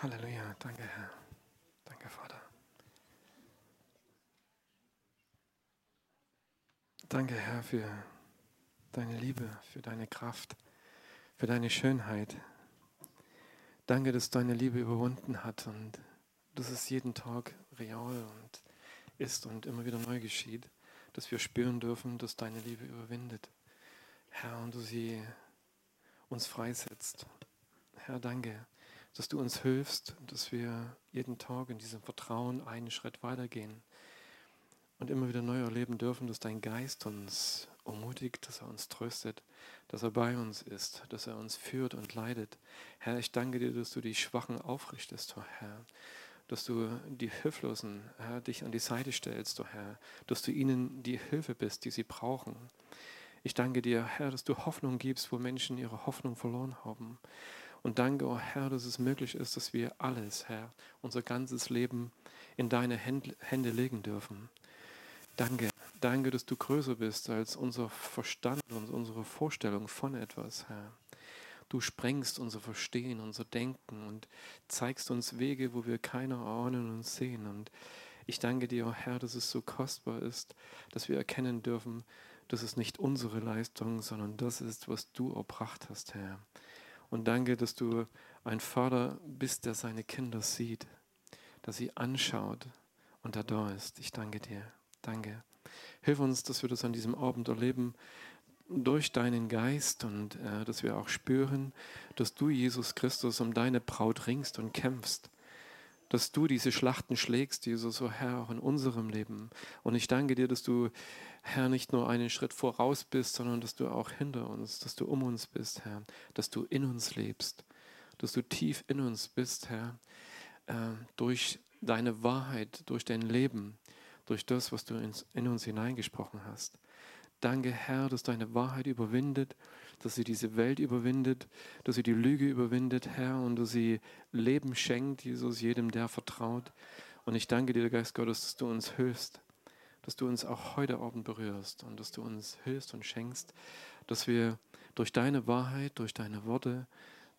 Halleluja. Danke, Herr. Danke, Vater. Danke, Herr, für deine Liebe, für deine Kraft, für deine Schönheit. Danke, dass deine Liebe überwunden hat und dass es jeden Tag real und ist und immer wieder neu geschieht, dass wir spüren dürfen, dass deine Liebe überwindet. Herr, und du sie uns freisetzt. Herr, danke, dass du uns hilfst, dass wir jeden Tag in diesem Vertrauen einen Schritt weitergehen und immer wieder neu erleben dürfen, dass dein Geist uns ermutigt, dass er uns tröstet, dass er bei uns ist, dass er uns führt und leidet. Herr, ich danke dir, dass du die Schwachen aufrichtest, oh Herr, dass du die Hilflosen, Herr, dich an die Seite stellst, oh Herr, dass du ihnen die Hilfe bist, die sie brauchen. Ich danke dir, Herr, dass du Hoffnung gibst, wo Menschen ihre Hoffnung verloren haben. Und danke, oh Herr, dass es möglich ist, dass wir alles, Herr, unser ganzes Leben in deine Hände legen dürfen. Danke, danke, dass du größer bist als unser Verstand und unsere Vorstellung von etwas, Herr. Du sprengst unser Verstehen, unser Denken und zeigst uns Wege, wo wir keine ahnen und sehen. Und ich danke dir, oh Herr, dass es so kostbar ist, dass wir erkennen dürfen, dass es nicht unsere Leistung, sondern das ist, was du erbracht hast, Herr. Und danke, dass du ein Vater bist, der seine Kinder sieht, dass sie anschaut und er da ist. Ich danke dir. Danke. Hilf uns, dass wir das an diesem Abend erleben durch deinen Geist und äh, dass wir auch spüren, dass du, Jesus Christus, um deine Braut ringst und kämpfst dass du diese Schlachten schlägst, Jesus, so Herr, auch in unserem Leben. Und ich danke dir, dass du, Herr, nicht nur einen Schritt voraus bist, sondern dass du auch hinter uns, dass du um uns bist, Herr, dass du in uns lebst, dass du tief in uns bist, Herr, äh, durch deine Wahrheit, durch dein Leben, durch das, was du in uns hineingesprochen hast. Danke, Herr, dass deine Wahrheit überwindet dass sie diese Welt überwindet, dass sie die Lüge überwindet, Herr, und dass sie Leben schenkt, Jesus, jedem, der vertraut. Und ich danke dir, Geist Gottes, dass du uns hilfst, dass du uns auch heute Abend berührst und dass du uns hilfst und schenkst, dass wir durch deine Wahrheit, durch deine Worte,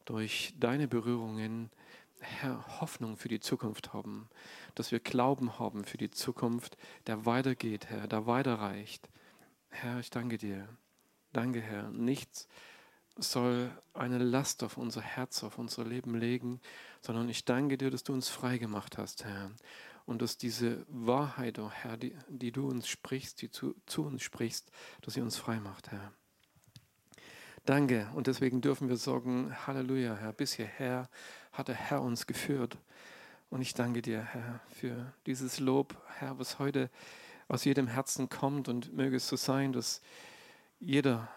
durch deine Berührungen, Herr, Hoffnung für die Zukunft haben, dass wir Glauben haben für die Zukunft, der weitergeht, Herr, der weiterreicht. Herr, ich danke dir. Danke, Herr. Nichts soll eine Last auf unser Herz, auf unser Leben legen, sondern ich danke dir, dass du uns frei gemacht hast, Herr. Und dass diese Wahrheit, oh Herr, die, die du uns sprichst, die zu, zu uns sprichst, dass sie uns frei macht, Herr. Danke. Und deswegen dürfen wir sagen, Halleluja, Herr. Bis hierher hat der Herr uns geführt. Und ich danke dir, Herr, für dieses Lob, Herr, was heute aus jedem Herzen kommt. Und möge es so sein, dass jeder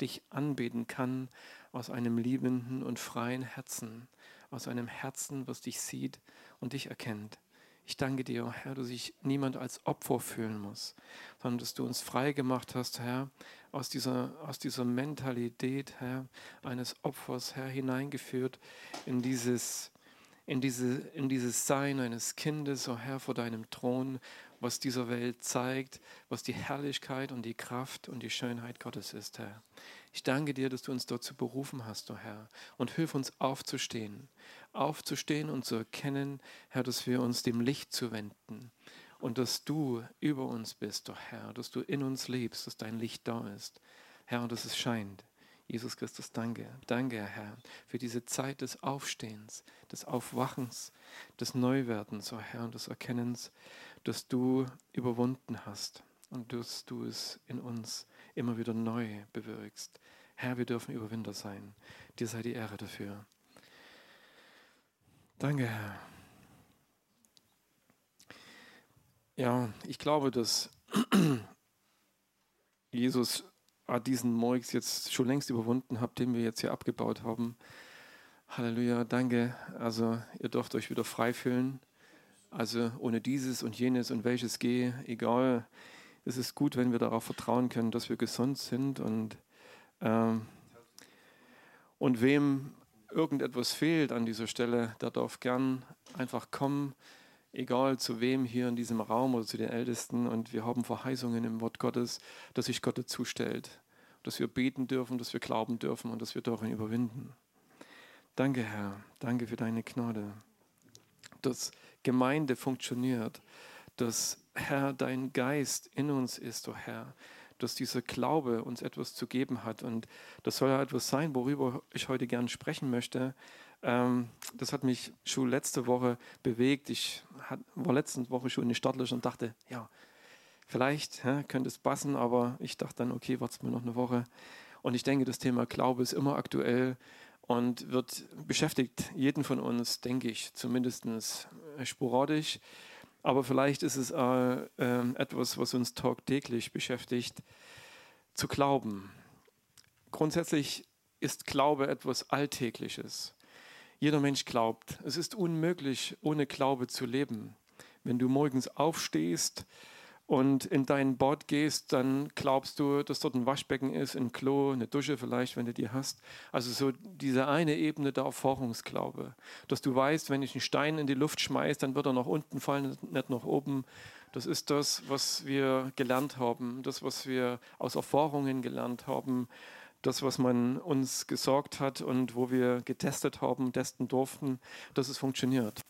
dich anbeten kann aus einem liebenden und freien Herzen, aus einem Herzen, was dich sieht und dich erkennt. Ich danke dir, Herr, dass sich niemand als Opfer fühlen muss, sondern dass du uns frei gemacht hast, Herr, aus dieser, aus dieser Mentalität, Herr, eines Opfers, Herr, hineingeführt in dieses, in, diese, in dieses Sein eines Kindes, oh Herr, vor deinem Thron, was dieser Welt zeigt, was die Herrlichkeit und die Kraft und die Schönheit Gottes ist, Herr. Ich danke dir, dass du uns dazu berufen hast, oh Herr, und hilf uns aufzustehen, aufzustehen und zu erkennen, Herr, dass wir uns dem Licht zuwenden und dass du über uns bist, oh Herr, dass du in uns lebst, dass dein Licht da ist, Herr, und dass es scheint. Jesus Christus, danke. Danke, Herr, für diese Zeit des Aufstehens, des Aufwachens, des Neuwerdens, oh Herr, und des Erkennens, dass du überwunden hast und dass du es in uns immer wieder neu bewirkst. Herr, wir dürfen Überwinder sein. Dir sei die Ehre dafür. Danke, Herr. Ja, ich glaube, dass Jesus diesen Morgs jetzt schon längst überwunden hat, den wir jetzt hier abgebaut haben. Halleluja, danke. Also ihr dürft euch wieder frei fühlen. Also ohne dieses und jenes und welches gehe, egal. Es ist gut, wenn wir darauf vertrauen können, dass wir gesund sind und, ähm, und wem irgendetwas fehlt an dieser Stelle, der darf gern einfach kommen, egal zu wem hier in diesem Raum oder zu den Ältesten. Und wir haben Verheißungen im Wort Gottes, dass sich Gott dazu stellt, dass wir beten dürfen, dass wir glauben dürfen und dass wir darin überwinden. Danke, Herr. Danke für deine Gnade. Dass Gemeinde funktioniert. Dass, Herr, dein Geist in uns ist, o oh Herr. Dass dieser Glaube uns etwas zu geben hat. Und das soll ja etwas sein, worüber ich heute gern sprechen möchte. Ähm, das hat mich schon letzte Woche bewegt. Ich war letzte Woche schon in die Startlöcher und dachte, ja, vielleicht ja, könnte es passen, aber ich dachte dann, okay, warten wir noch eine Woche. Und ich denke, das Thema Glaube ist immer aktuell und wird beschäftigt jeden von uns, denke ich, zumindest sporadisch. Aber vielleicht ist es äh, äh, etwas, was uns tagtäglich beschäftigt, zu glauben. Grundsätzlich ist Glaube etwas Alltägliches. Jeder Mensch glaubt. Es ist unmöglich, ohne Glaube zu leben. Wenn du morgens aufstehst, und in dein Bad gehst, dann glaubst du, dass dort ein Waschbecken ist, ein Klo, eine Dusche vielleicht, wenn du die hast. Also so diese eine Ebene der Erfahrungsglaube, dass du weißt, wenn ich einen Stein in die Luft schmeiße, dann wird er nach unten fallen, nicht nach oben. Das ist das, was wir gelernt haben, das, was wir aus Erfahrungen gelernt haben, das, was man uns gesorgt hat und wo wir getestet haben, testen durften, dass es funktioniert.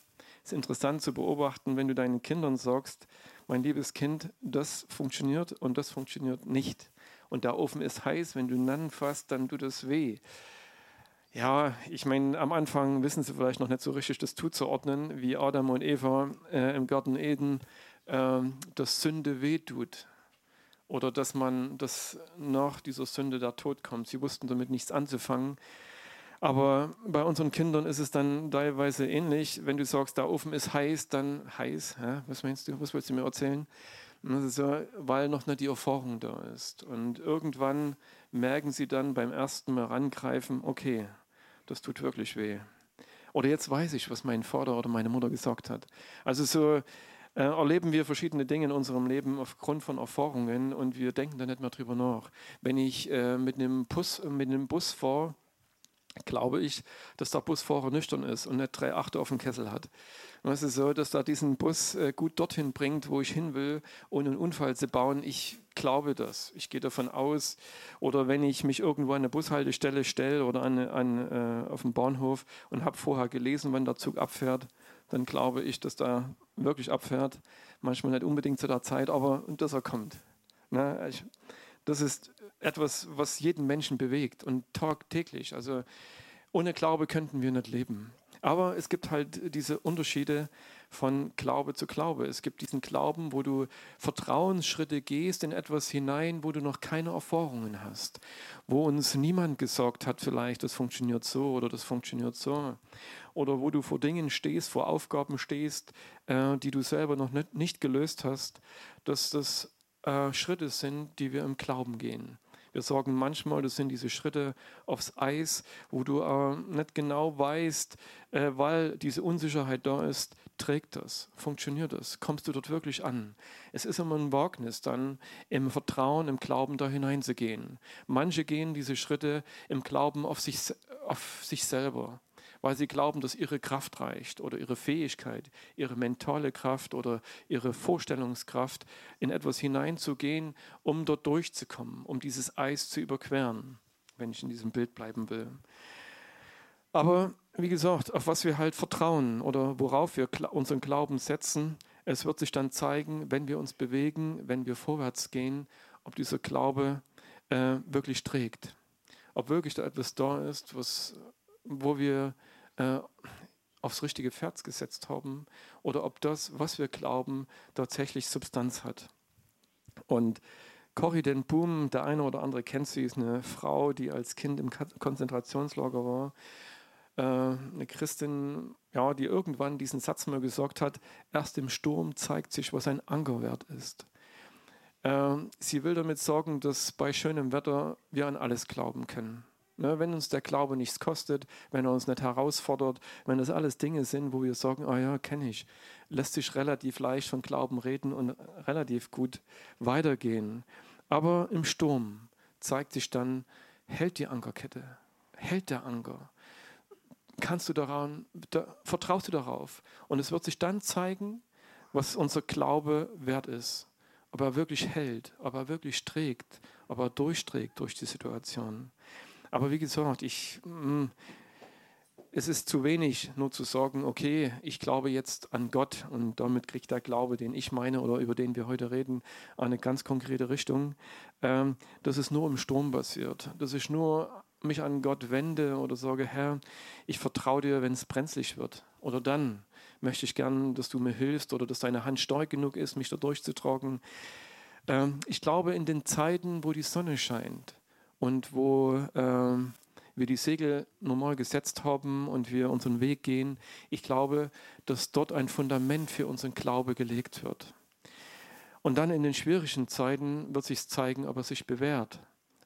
Es ist interessant zu beobachten, wenn du deinen Kindern sagst, mein liebes Kind, das funktioniert und das funktioniert nicht. Und der Ofen ist heiß, wenn du ihn anfasst, dann tut es weh. Ja, ich meine, am Anfang wissen sie vielleicht noch nicht so richtig, das zuzuordnen, wie Adam und Eva äh, im Garten Eden, äh, dass Sünde weh tut. Oder dass man, dass nach dieser Sünde der Tod kommt. Sie wussten damit nichts anzufangen. Aber bei unseren Kindern ist es dann teilweise ähnlich. Wenn du sagst, der Ofen ist heiß, dann heiß. Ja, was meinst du? Was willst du mir erzählen? So, weil noch nicht die Erfahrung da ist. Und irgendwann merken sie dann beim ersten Mal rangreifen, okay, das tut wirklich weh. Oder jetzt weiß ich, was mein Vater oder meine Mutter gesagt hat. Also so äh, erleben wir verschiedene Dinge in unserem Leben aufgrund von Erfahrungen und wir denken da nicht mehr drüber nach. Wenn ich äh, mit, einem Bus, mit einem Bus fahre, glaube ich, dass der Busfahrer nüchtern ist und nicht drei Achte auf dem Kessel hat. Und es ist so, dass er diesen Bus äh, gut dorthin bringt, wo ich hin will, ohne einen Unfall zu bauen. Ich glaube das. Ich gehe davon aus. Oder wenn ich mich irgendwo an eine Bushaltestelle stelle oder an, an, äh, auf dem Bahnhof und habe vorher gelesen, wann der Zug abfährt, dann glaube ich, dass der wirklich abfährt. Manchmal nicht unbedingt zu der Zeit, aber dass er kommt. Na, ich, das ist etwas, was jeden Menschen bewegt und tagtäglich. Also ohne Glaube könnten wir nicht leben. Aber es gibt halt diese Unterschiede von Glaube zu Glaube. Es gibt diesen Glauben, wo du Vertrauensschritte gehst in etwas hinein, wo du noch keine Erfahrungen hast, wo uns niemand gesagt hat, vielleicht das funktioniert so oder das funktioniert so. Oder wo du vor Dingen stehst, vor Aufgaben stehst, äh, die du selber noch nicht, nicht gelöst hast, dass das äh, Schritte sind, die wir im Glauben gehen. Wir sorgen manchmal, das sind diese Schritte aufs Eis, wo du äh, nicht genau weißt, äh, weil diese Unsicherheit da ist, trägt das, funktioniert das, kommst du dort wirklich an. Es ist immer ein Wagnis, dann im Vertrauen, im Glauben da hineinzugehen. Manche gehen diese Schritte im Glauben auf sich, auf sich selber weil sie glauben, dass ihre Kraft reicht oder ihre Fähigkeit, ihre mentale Kraft oder ihre Vorstellungskraft in etwas hineinzugehen, um dort durchzukommen, um dieses Eis zu überqueren, wenn ich in diesem Bild bleiben will. Aber wie gesagt, auf was wir halt vertrauen oder worauf wir unseren Glauben setzen, es wird sich dann zeigen, wenn wir uns bewegen, wenn wir vorwärts gehen, ob dieser Glaube äh, wirklich trägt. Ob wirklich da etwas da ist, was, wo wir äh, aufs richtige Pferd gesetzt haben oder ob das, was wir glauben, tatsächlich Substanz hat. Und Corrie den Boom, der eine oder andere kennt sie, ist eine Frau, die als Kind im Konzentrationslager war. Äh, eine Christin, ja, die irgendwann diesen Satz mal gesagt hat: Erst im Sturm zeigt sich, was ein Anker wert ist. Äh, sie will damit sorgen, dass bei schönem Wetter wir an alles glauben können. Ne, wenn uns der Glaube nichts kostet, wenn er uns nicht herausfordert, wenn das alles Dinge sind, wo wir sagen, oh ja, kenne ich, lässt sich relativ leicht von Glauben reden und relativ gut weitergehen. Aber im Sturm zeigt sich dann, hält die Ankerkette, hält der Anker. Kannst du daran, da, vertraust du darauf? Und es wird sich dann zeigen, was unser Glaube wert ist. Ob er wirklich hält, ob er wirklich trägt, ob er durchträgt durch die Situation. Aber wie gesagt, ich, mm, es ist zu wenig, nur zu sagen, okay, ich glaube jetzt an Gott und damit kriegt der Glaube, den ich meine oder über den wir heute reden, eine ganz konkrete Richtung. Ähm, das ist nur im Sturm basiert. Das ist nur mich an Gott wende oder sage, Herr, ich vertraue dir, wenn es brenzlig wird. Oder dann möchte ich gern, dass du mir hilfst oder dass deine Hand stark genug ist, mich da durchzutragen. Ähm, ich glaube, in den Zeiten, wo die Sonne scheint und wo ähm, wir die Segel normal gesetzt haben und wir unseren Weg gehen, ich glaube, dass dort ein Fundament für unseren Glaube gelegt wird. Und dann in den schwierigen Zeiten wird sich zeigen, ob er sich bewährt.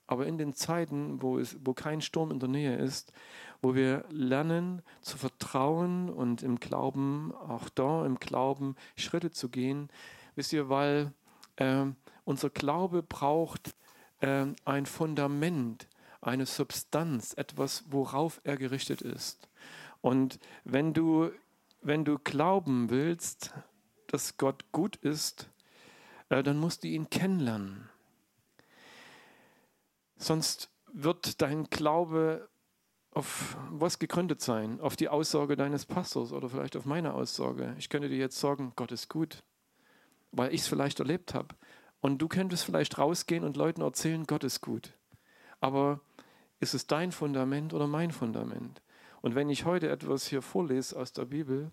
Aber in den Zeiten, wo, es, wo kein Sturm in der Nähe ist, wo wir lernen zu vertrauen und im Glauben, auch da im Glauben Schritte zu gehen, wisst ihr, weil äh, unser Glaube braucht äh, ein Fundament, eine Substanz, etwas, worauf er gerichtet ist. Und wenn du, wenn du glauben willst, dass Gott gut ist, äh, dann musst du ihn kennenlernen. Sonst wird dein Glaube auf was gegründet sein? Auf die Aussage deines Pastors oder vielleicht auf meine Aussage. Ich könnte dir jetzt sagen, Gott ist gut, weil ich es vielleicht erlebt habe. Und du könntest vielleicht rausgehen und Leuten erzählen, Gott ist gut. Aber ist es dein Fundament oder mein Fundament? Und wenn ich heute etwas hier vorlese aus der Bibel,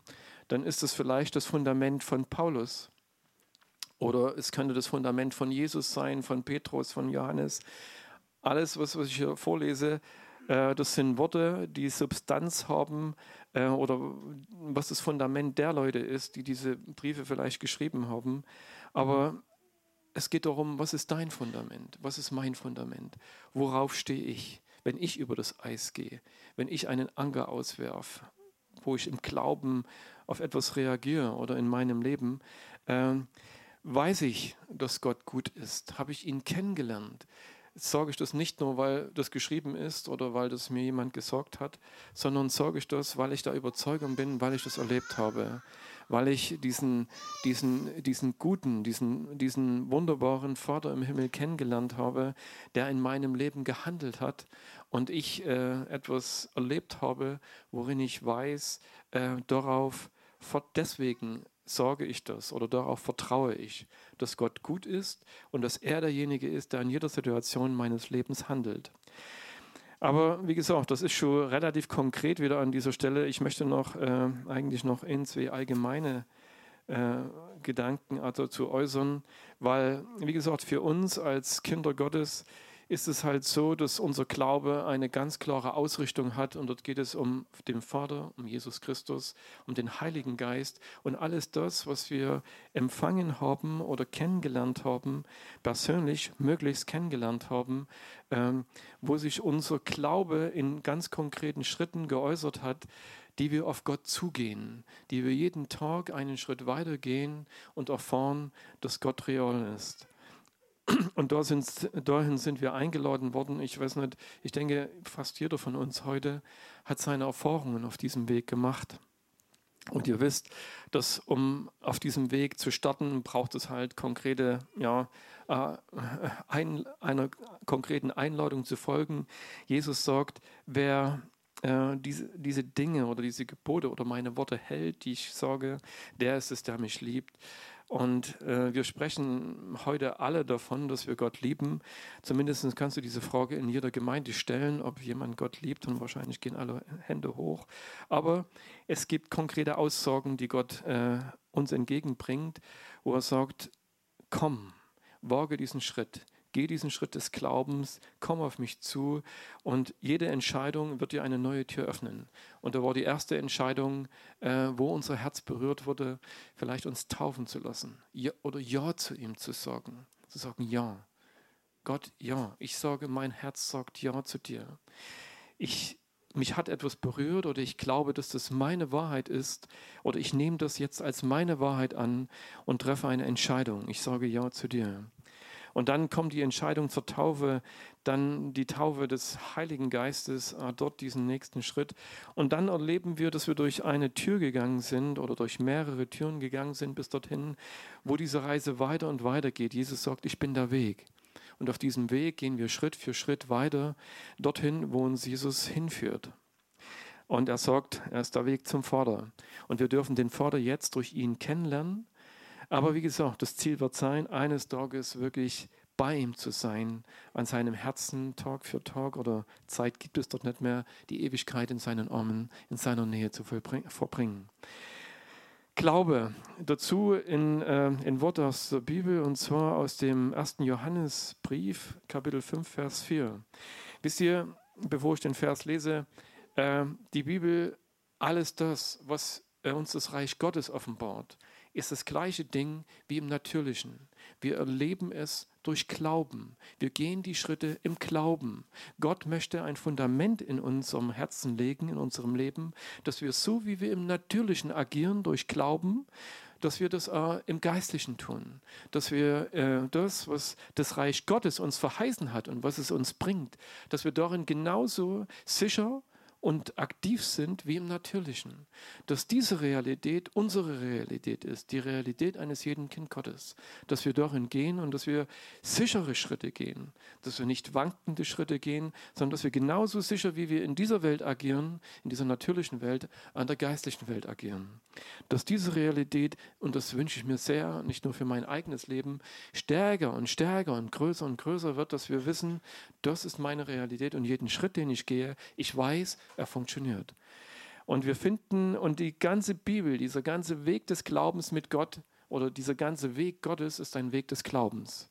dann ist es vielleicht das Fundament von Paulus. Oder es könnte das Fundament von Jesus sein, von Petrus, von Johannes. Alles, was, ich hier vorlese, äh, das sind Worte, die Substanz haben äh, oder was das Fundament der Leute ist, die diese Briefe vielleicht geschrieben haben. Aber es geht darum, was ist dein Fundament? Was ist mein Fundament? Worauf stehe ich, wenn ich über das Eis gehe? Wenn ich einen Anker auswerfe, wo ich im Glauben auf etwas reagiere oder in meinem Leben, äh, weiß ich, dass Gott gut ist? Habe ich ihn kennengelernt? sage ich das nicht nur, weil das geschrieben ist oder weil das mir jemand gesagt hat, sondern sage ich das, weil ich der Überzeugung bin, weil ich das erlebt habe, weil ich diesen, diesen, diesen guten, diesen, diesen wunderbaren Vater im Himmel kennengelernt habe, der in meinem Leben gehandelt hat und ich äh, etwas erlebt habe, worin ich weiß, äh, darauf deswegen sorge ich das oder darauf vertraue ich, dass Gott gut ist und dass er derjenige ist, der in jeder Situation meines Lebens handelt. Aber wie gesagt, das ist schon relativ konkret wieder an dieser Stelle. Ich möchte noch äh, eigentlich noch in zwei allgemeine äh, Gedanken dazu äußern, weil, wie gesagt, für uns als Kinder Gottes ist es halt so, dass unser Glaube eine ganz klare Ausrichtung hat und dort geht es um den Vater, um Jesus Christus, um den Heiligen Geist und alles das, was wir empfangen haben oder kennengelernt haben, persönlich möglichst kennengelernt haben, ähm, wo sich unser Glaube in ganz konkreten Schritten geäußert hat, die wir auf Gott zugehen, die wir jeden Tag einen Schritt weitergehen und erfahren, dass Gott real ist. Und sind, dahin sind wir eingeladen worden. Ich weiß nicht, ich denke, fast jeder von uns heute hat seine Erfahrungen auf diesem Weg gemacht. Und ihr wisst, dass um auf diesem Weg zu starten, braucht es halt konkrete, ja, äh, ein, einer konkreten Einladung zu folgen. Jesus sagt, wer äh, diese, diese Dinge oder diese Gebote oder meine Worte hält, die ich sage, der ist es, der mich liebt. Und äh, wir sprechen heute alle davon, dass wir Gott lieben. Zumindest kannst du diese Frage in jeder Gemeinde stellen, ob jemand Gott liebt. Und wahrscheinlich gehen alle Hände hoch. Aber es gibt konkrete Aussagen, die Gott äh, uns entgegenbringt, wo er sagt, komm, wage diesen Schritt. Geh diesen Schritt des Glaubens, komm auf mich zu und jede Entscheidung wird dir eine neue Tür öffnen. Und da war die erste Entscheidung, äh, wo unser Herz berührt wurde, vielleicht uns taufen zu lassen ja, oder Ja zu ihm zu sagen. Zu sagen Ja. Gott, ja. Ich sage, mein Herz sagt Ja zu dir. Ich, mich hat etwas berührt oder ich glaube, dass das meine Wahrheit ist oder ich nehme das jetzt als meine Wahrheit an und treffe eine Entscheidung. Ich sage Ja zu dir. Und dann kommt die Entscheidung zur Taufe, dann die Taufe des Heiligen Geistes, äh, dort diesen nächsten Schritt. Und dann erleben wir, dass wir durch eine Tür gegangen sind oder durch mehrere Türen gegangen sind bis dorthin, wo diese Reise weiter und weiter geht. Jesus sagt, ich bin der Weg. Und auf diesem Weg gehen wir Schritt für Schritt weiter dorthin, wo uns Jesus hinführt. Und er sagt, er ist der Weg zum Vater. Und wir dürfen den Vater jetzt durch ihn kennenlernen. Aber wie gesagt, das Ziel wird sein, eines Tages wirklich bei ihm zu sein, an seinem Herzen Tag für Tag oder Zeit gibt es dort nicht mehr, die Ewigkeit in seinen Armen, in seiner Nähe zu verbringen. Glaube dazu in, äh, in Wort aus der Bibel und zwar aus dem 1. Johannesbrief, Kapitel 5, Vers 4. Wisst ihr, bevor ich den Vers lese, äh, die Bibel, alles das, was äh, uns das Reich Gottes offenbart, ist das gleiche Ding wie im Natürlichen. Wir erleben es durch Glauben. Wir gehen die Schritte im Glauben. Gott möchte ein Fundament in unserem Herzen legen, in unserem Leben, dass wir so, wie wir im Natürlichen agieren, durch Glauben, dass wir das äh, im Geistlichen tun, dass wir äh, das, was das Reich Gottes uns verheißen hat und was es uns bringt, dass wir darin genauso sicher und aktiv sind wie im Natürlichen. Dass diese Realität unsere Realität ist, die Realität eines jeden Kind Gottes. Dass wir darin gehen und dass wir sichere Schritte gehen. Dass wir nicht wankende Schritte gehen, sondern dass wir genauso sicher, wie wir in dieser Welt agieren, in dieser natürlichen Welt, an der geistlichen Welt agieren. Dass diese Realität, und das wünsche ich mir sehr, nicht nur für mein eigenes Leben, stärker und stärker und größer und größer wird, dass wir wissen, das ist meine Realität und jeden Schritt, den ich gehe, ich weiß, er funktioniert. Und wir finden, und die ganze Bibel, dieser ganze Weg des Glaubens mit Gott oder dieser ganze Weg Gottes ist ein Weg des Glaubens.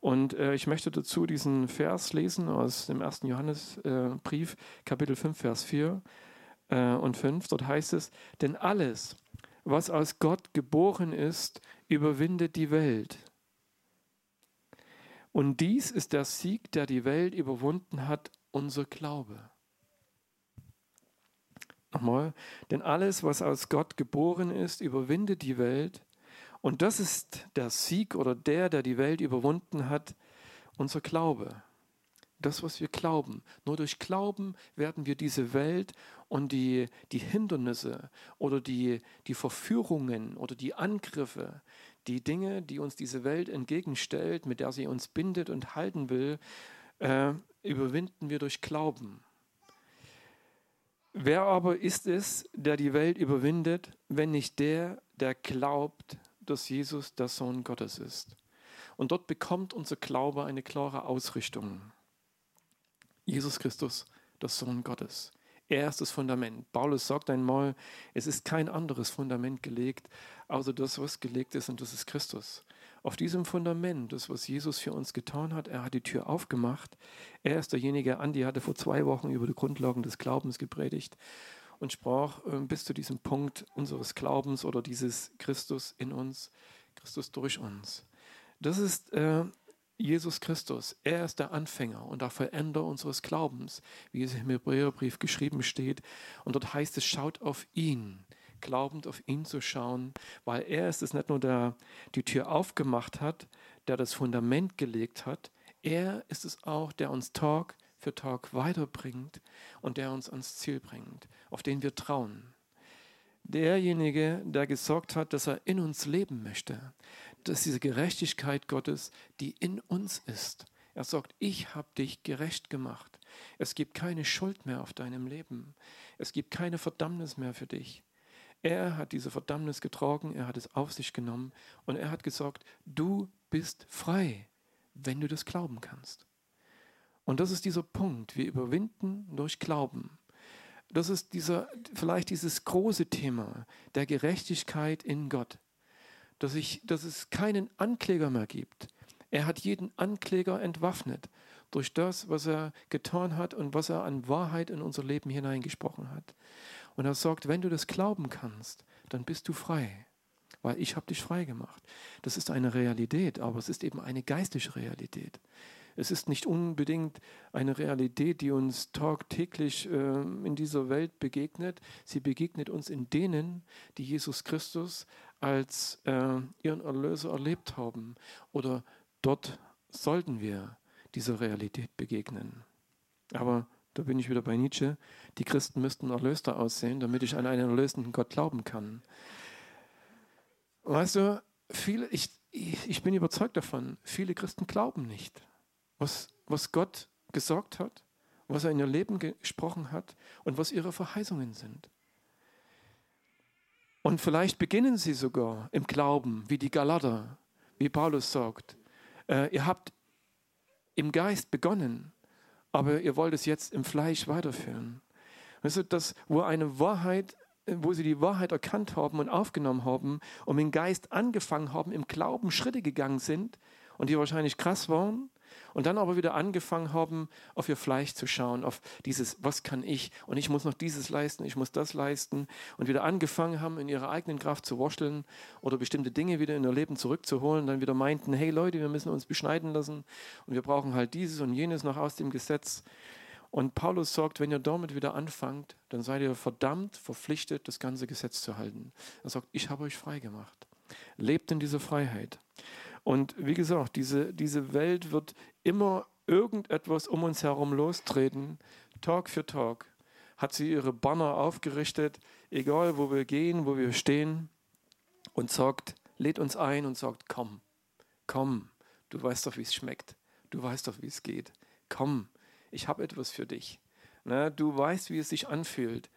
Und äh, ich möchte dazu diesen Vers lesen aus dem 1. Johannesbrief, äh, Kapitel 5, Vers 4 äh, und 5. Dort heißt es, denn alles, was aus Gott geboren ist, überwindet die Welt. Und dies ist der Sieg, der die Welt überwunden hat, unser Glaube. Nochmal, denn alles, was aus Gott geboren ist, überwindet die Welt. Und das ist der Sieg oder der, der die Welt überwunden hat, unser Glaube. Das, was wir glauben. Nur durch Glauben werden wir diese Welt und die, die Hindernisse oder die, die Verführungen oder die Angriffe, die Dinge, die uns diese Welt entgegenstellt, mit der sie uns bindet und halten will, äh, überwinden wir durch Glauben. Wer aber ist es, der die Welt überwindet, wenn nicht der, der glaubt, dass Jesus der Sohn Gottes ist? Und dort bekommt unser Glaube eine klare Ausrichtung. Jesus Christus, der Sohn Gottes. Er ist das Fundament. Paulus sagt einmal, es ist kein anderes Fundament gelegt, außer das, was gelegt ist, und das ist Christus. Auf diesem Fundament, das, was Jesus für uns getan hat, er hat die Tür aufgemacht. Er ist derjenige, Andi hatte vor zwei Wochen über die Grundlagen des Glaubens gepredigt und sprach äh, bis zu diesem Punkt unseres Glaubens oder dieses Christus in uns, Christus durch uns. Das ist äh, Jesus Christus. Er ist der Anfänger und der Veränder unseres Glaubens, wie es im Hebräerbrief geschrieben steht. Und dort heißt es, schaut auf ihn glaubend auf ihn zu schauen, weil er ist es nicht nur, der die Tür aufgemacht hat, der das Fundament gelegt hat, er ist es auch, der uns Tag für Tag weiterbringt und der uns ans Ziel bringt, auf den wir trauen. Derjenige, der gesorgt hat, dass er in uns leben möchte, dass diese Gerechtigkeit Gottes, die in uns ist, er sagt, ich habe dich gerecht gemacht. Es gibt keine Schuld mehr auf deinem Leben. Es gibt keine Verdammnis mehr für dich. Er hat diese Verdammnis getragen, er hat es auf sich genommen und er hat gesagt, du bist frei, wenn du das glauben kannst. Und das ist dieser Punkt, wir überwinden durch Glauben. Das ist dieser, vielleicht dieses große Thema der Gerechtigkeit in Gott, dass, ich, dass es keinen Ankläger mehr gibt. Er hat jeden Ankläger entwaffnet durch das, was er getan hat und was er an Wahrheit in unser Leben hineingesprochen hat. Und er sagt, wenn du das glauben kannst, dann bist du frei, weil ich habe dich frei gemacht. Das ist eine Realität, aber es ist eben eine geistige Realität. Es ist nicht unbedingt eine Realität, die uns tagtäglich äh, in dieser Welt begegnet. Sie begegnet uns in denen, die Jesus Christus als äh, ihren Erlöser erlebt haben. Oder dort sollten wir dieser Realität begegnen. Aber da bin ich wieder bei Nietzsche, die Christen müssten erlöster aussehen, damit ich an einen erlösenden Gott glauben kann. Weißt du, viele, ich, ich bin überzeugt davon, viele Christen glauben nicht, was, was Gott gesagt hat was er in ihr Leben gesprochen hat und was ihre Verheißungen sind. Und vielleicht beginnen sie sogar im Glauben, wie die Galater, wie Paulus sagt. Äh, ihr habt im Geist begonnen, aber ihr wollt es jetzt im Fleisch weiterführen. Weißt du, das, wo eine Wahrheit, wo sie die Wahrheit erkannt haben und aufgenommen haben und im Geist angefangen haben, im Glauben Schritte gegangen sind und die wahrscheinlich krass waren, und dann aber wieder angefangen haben, auf ihr Fleisch zu schauen, auf dieses, was kann ich und ich muss noch dieses leisten, ich muss das leisten und wieder angefangen haben, in ihrer eigenen Kraft zu wascheln oder bestimmte Dinge wieder in ihr Leben zurückzuholen, dann wieder meinten, hey Leute, wir müssen uns beschneiden lassen und wir brauchen halt dieses und jenes noch aus dem Gesetz. Und Paulus sagt, wenn ihr damit wieder anfangt, dann seid ihr verdammt verpflichtet, das ganze Gesetz zu halten. Er sagt, ich habe euch frei gemacht. Lebt in dieser Freiheit. Und wie gesagt, diese, diese Welt wird immer irgendetwas um uns herum lostreten, Tag für Tag. Hat sie ihre Banner aufgerichtet, egal wo wir gehen, wo wir stehen, und sagt, lädt uns ein und sagt, komm, komm, du weißt doch, wie es schmeckt, du weißt doch, wie es geht, komm, ich habe etwas für dich. Na, du weißt, wie es sich anfühlt.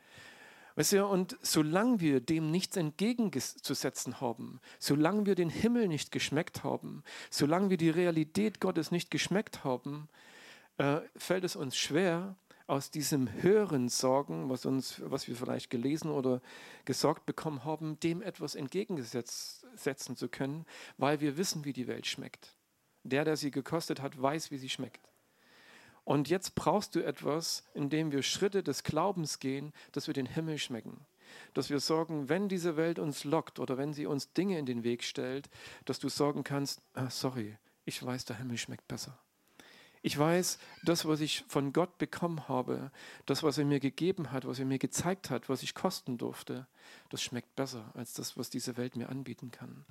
Weißt du, und solange wir dem nichts entgegenzusetzen haben, solange wir den Himmel nicht geschmeckt haben, solange wir die Realität Gottes nicht geschmeckt haben, äh, fällt es uns schwer, aus diesem höheren Sorgen, was, uns, was wir vielleicht gelesen oder gesorgt bekommen haben, dem etwas entgegensetzen zu können, weil wir wissen, wie die Welt schmeckt. Der, der sie gekostet hat, weiß, wie sie schmeckt. Und jetzt brauchst du etwas, in dem wir Schritte des Glaubens gehen, dass wir den Himmel schmecken. Dass wir sorgen, wenn diese Welt uns lockt oder wenn sie uns Dinge in den Weg stellt, dass du sorgen kannst, ah, sorry, ich weiß, der Himmel schmeckt besser. Ich weiß, das, was ich von Gott bekommen habe, das, was er mir gegeben hat, was er mir gezeigt hat, was ich kosten durfte, das schmeckt besser als das, was diese Welt mir anbieten kann.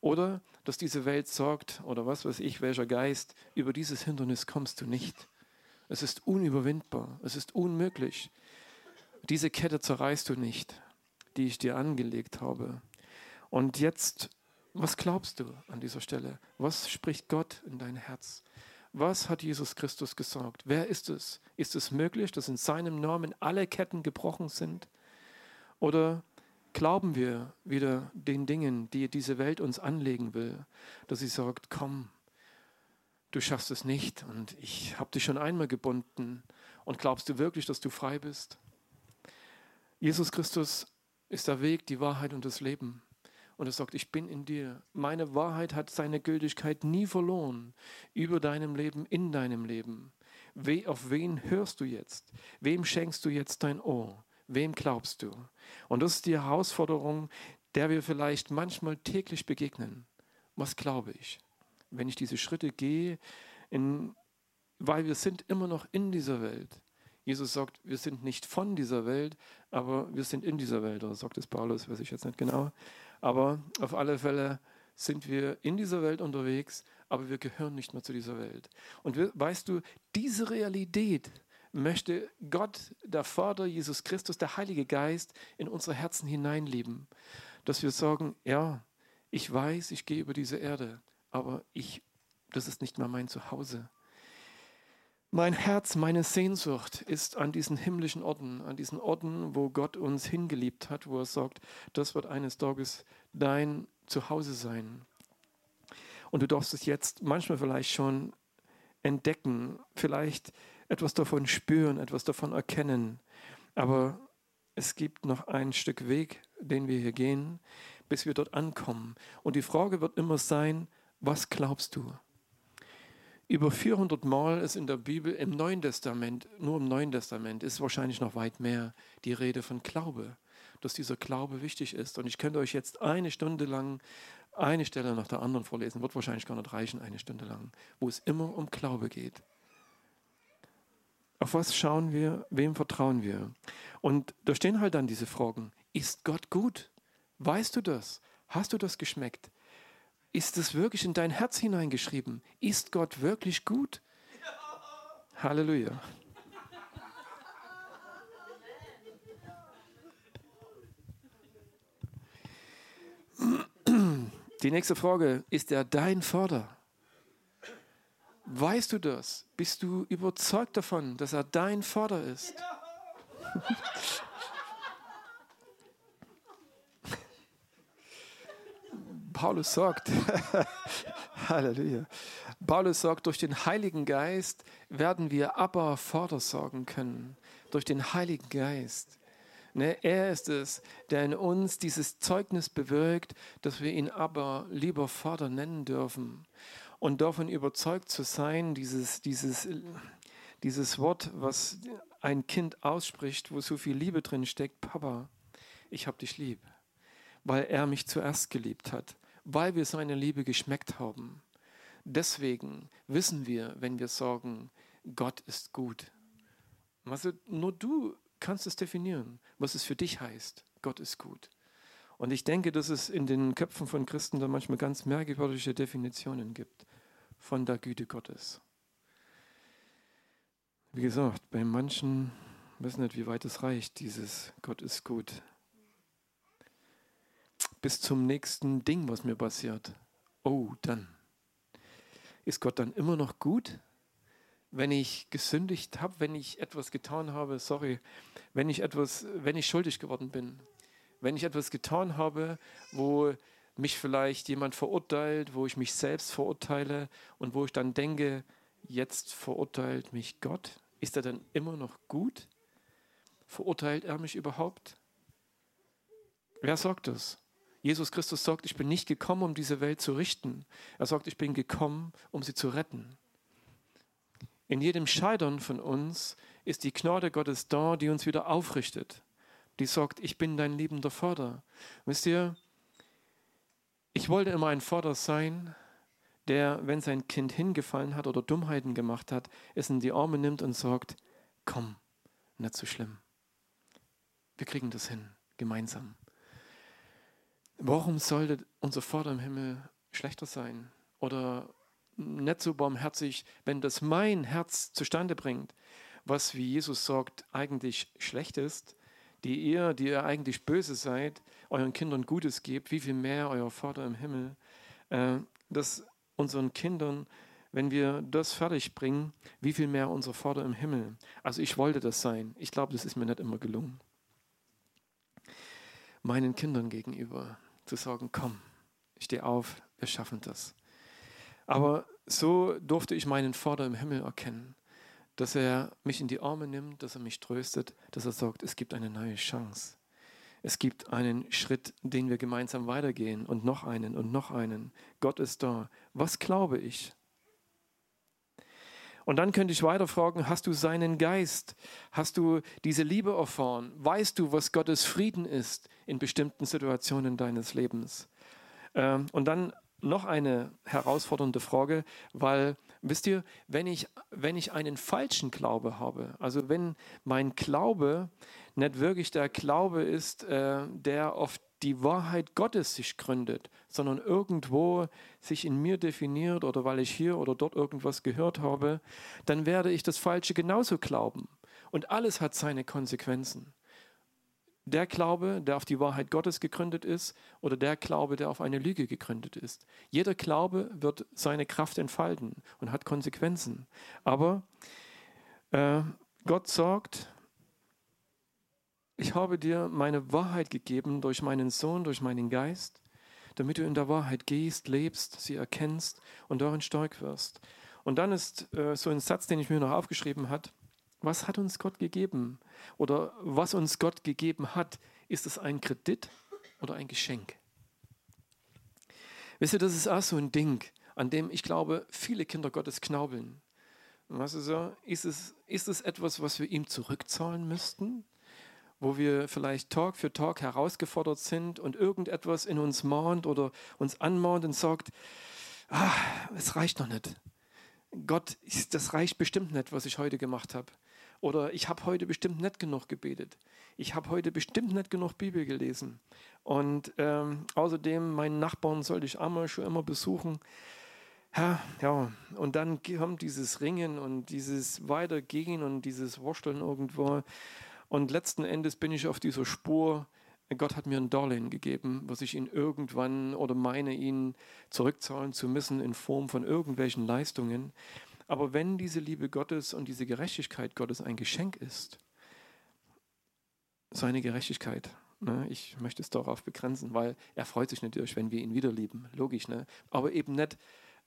Oder dass diese Welt sorgt, oder was weiß ich, welcher Geist, über dieses Hindernis kommst du nicht. Es ist unüberwindbar. Es ist unmöglich. Diese Kette zerreißt du nicht, die ich dir angelegt habe. Und jetzt, was glaubst du an dieser Stelle? Was spricht Gott in dein Herz? Was hat Jesus Christus gesagt? Wer ist es? Ist es möglich, dass in seinem Namen alle Ketten gebrochen sind? Oder glauben wir wieder den Dingen, die diese Welt uns anlegen will, dass sie sagt, komm, du schaffst es nicht und ich habe dich schon einmal gebunden und glaubst du wirklich, dass du frei bist? Jesus Christus ist der Weg, die Wahrheit und das Leben. Und er sagt, ich bin in dir. Meine Wahrheit hat seine Gültigkeit nie verloren über deinem Leben, in deinem Leben. We, auf wen hörst du jetzt? Wem schenkst du jetzt dein Ohr? Wem glaubst du? Und das ist die Herausforderung, der wir vielleicht manchmal täglich begegnen. Was glaube ich? Wenn ich diese Schritte gehe, in, weil wir sind immer noch in dieser Welt. Jesus sagt, wir sind nicht von dieser Welt, aber wir sind in dieser Welt. Oder sagt es Paulus, weiß ich jetzt nicht genau. Aber auf alle Fälle sind wir in dieser Welt unterwegs, aber wir gehören nicht mehr zu dieser Welt. Und weißt du, diese Realität möchte Gott, der Vater, Jesus Christus, der Heilige Geist in unsere Herzen hineinleben. Dass wir sagen, ja, ich weiß, ich gehe über diese Erde, aber ich, das ist nicht mehr mein Zuhause. Mein Herz, meine Sehnsucht ist an diesen himmlischen Orten, an diesen Orten, wo Gott uns hingeliebt hat, wo er sagt, das wird eines Tages dein Zuhause sein. Und du darfst es jetzt manchmal vielleicht schon entdecken, vielleicht etwas davon spüren, etwas davon erkennen. Aber es gibt noch ein Stück Weg, den wir hier gehen, bis wir dort ankommen. Und die Frage wird immer sein, was glaubst du? Über 400 Mal ist in der Bibel im Neuen Testament, nur im Neuen Testament, ist wahrscheinlich noch weit mehr die Rede von Glaube, dass dieser Glaube wichtig ist. Und ich könnte euch jetzt eine Stunde lang eine Stelle nach der anderen vorlesen, wird wahrscheinlich gar nicht reichen, eine Stunde lang, wo es immer um Glaube geht. Auf was schauen wir, wem vertrauen wir? Und da stehen halt dann diese Fragen. Ist Gott gut? Weißt du das? Hast du das geschmeckt? Ist es wirklich in dein Herz hineingeschrieben? Ist Gott wirklich gut? Halleluja. Die nächste Frage, ist er dein Vater? Weißt du das? Bist du überzeugt davon, dass er dein Vater ist? Paulus sagt, Halleluja. Paulus sagt, durch den Heiligen Geist werden wir aber Vater sagen können. Durch den Heiligen Geist. Ne, er ist es, der in uns dieses Zeugnis bewirkt, dass wir ihn aber lieber Vater nennen dürfen. Und davon überzeugt zu sein, dieses, dieses, dieses Wort, was ein Kind ausspricht, wo so viel Liebe drin steckt, Papa, ich hab dich lieb, weil er mich zuerst geliebt hat, weil wir seine Liebe geschmeckt haben. Deswegen wissen wir, wenn wir sagen, Gott ist gut. Also nur du kannst es definieren, was es für dich heißt. Gott ist gut. Und ich denke, dass es in den Köpfen von Christen da manchmal ganz merkwürdige Definitionen gibt von der Güte Gottes. Wie gesagt, bei manchen wissen nicht, wie weit es reicht, dieses Gott ist gut. Bis zum nächsten Ding, was mir passiert. Oh, dann. Ist Gott dann immer noch gut? wenn ich gesündigt habe, wenn ich etwas getan habe, sorry, wenn ich etwas, wenn ich schuldig geworden bin, wenn ich etwas getan habe, wo mich vielleicht jemand verurteilt, wo ich mich selbst verurteile und wo ich dann denke, jetzt verurteilt mich Gott, ist er dann immer noch gut? Verurteilt er mich überhaupt? Wer sagt das? Jesus Christus sagt, ich bin nicht gekommen, um diese Welt zu richten. Er sagt, ich bin gekommen, um sie zu retten. In jedem Scheitern von uns ist die Gnade Gottes da, die uns wieder aufrichtet. Die sagt, ich bin dein liebender Vater. Wisst ihr, ich wollte immer ein Vater sein, der, wenn sein Kind hingefallen hat oder Dummheiten gemacht hat, es in die Arme nimmt und sagt, komm, nicht so schlimm. Wir kriegen das hin, gemeinsam. Warum sollte unser Vater im Himmel schlechter sein oder nicht so barmherzig, wenn das mein Herz zustande bringt, was, wie Jesus sagt, eigentlich schlecht ist, die ihr, die ihr eigentlich böse seid, euren Kindern Gutes gebt, wie viel mehr euer Vater im Himmel, äh, dass unseren Kindern, wenn wir das fertig bringen, wie viel mehr unser Vater im Himmel. Also ich wollte das sein. Ich glaube, das ist mir nicht immer gelungen. Meinen Kindern gegenüber zu sagen, komm, steh auf, wir schaffen das. Aber so durfte ich meinen Vater im Himmel erkennen, dass er mich in die Arme nimmt, dass er mich tröstet, dass er sagt, es gibt eine neue Chance. Es gibt einen Schritt, den wir gemeinsam weitergehen und noch einen und noch einen. Gott ist da. Was glaube ich? Und dann könnte ich weiter fragen, hast du seinen Geist? Hast du diese Liebe erfahren? Weißt du, was Gottes Frieden ist in bestimmten Situationen deines Lebens? Ähm, und dann noch eine herausfordernde Frage, weil, wisst ihr, wenn ich, wenn ich einen falschen Glaube habe, also wenn mein Glaube nicht wirklich der Glaube ist, äh, der auf die Wahrheit Gottes sich gründet, sondern irgendwo sich in mir definiert oder weil ich hier oder dort irgendwas gehört habe, dann werde ich das Falsche genauso glauben. Und alles hat seine Konsequenzen der Glaube, der auf die Wahrheit Gottes gegründet ist, oder der Glaube, der auf eine Lüge gegründet ist. Jeder Glaube wird seine Kraft entfalten und hat Konsequenzen. Aber äh, Gott sagt, ich habe dir meine Wahrheit gegeben durch meinen Sohn, durch meinen Geist, damit du in der Wahrheit gehst, lebst, sie erkennst und darin stark wirst. Und dann ist äh, so ein Satz, den ich mir noch aufgeschrieben habe, was hat uns Gott gegeben? Oder was uns Gott gegeben hat, ist es ein Kredit oder ein Geschenk? Wisst ihr, das ist auch so ein Ding, an dem ich glaube, viele Kinder Gottes knaubeln. Weißt du so, ist es, ist es etwas, was wir ihm zurückzahlen müssten? Wo wir vielleicht Tag für Tag herausgefordert sind und irgendetwas in uns mahnt oder uns anmahnt und sagt, ah, es reicht noch nicht. Gott, das reicht bestimmt nicht, was ich heute gemacht habe. Oder ich habe heute bestimmt nicht genug gebetet. Ich habe heute bestimmt nicht genug Bibel gelesen. Und ähm, außerdem, meinen Nachbarn sollte ich einmal schon immer besuchen. Ja, ja, und dann kommt dieses Ringen und dieses Weitergehen und dieses Wursteln irgendwo. Und letzten Endes bin ich auf dieser Spur. Gott hat mir ein Darlehen gegeben, was ich ihn irgendwann oder meine, ihn zurückzahlen zu müssen in Form von irgendwelchen Leistungen. Aber wenn diese Liebe Gottes und diese Gerechtigkeit Gottes ein Geschenk ist, seine Gerechtigkeit, ne, ich möchte es darauf begrenzen, weil er freut sich natürlich, wenn wir ihn wieder lieben, logisch, ne? aber eben nicht,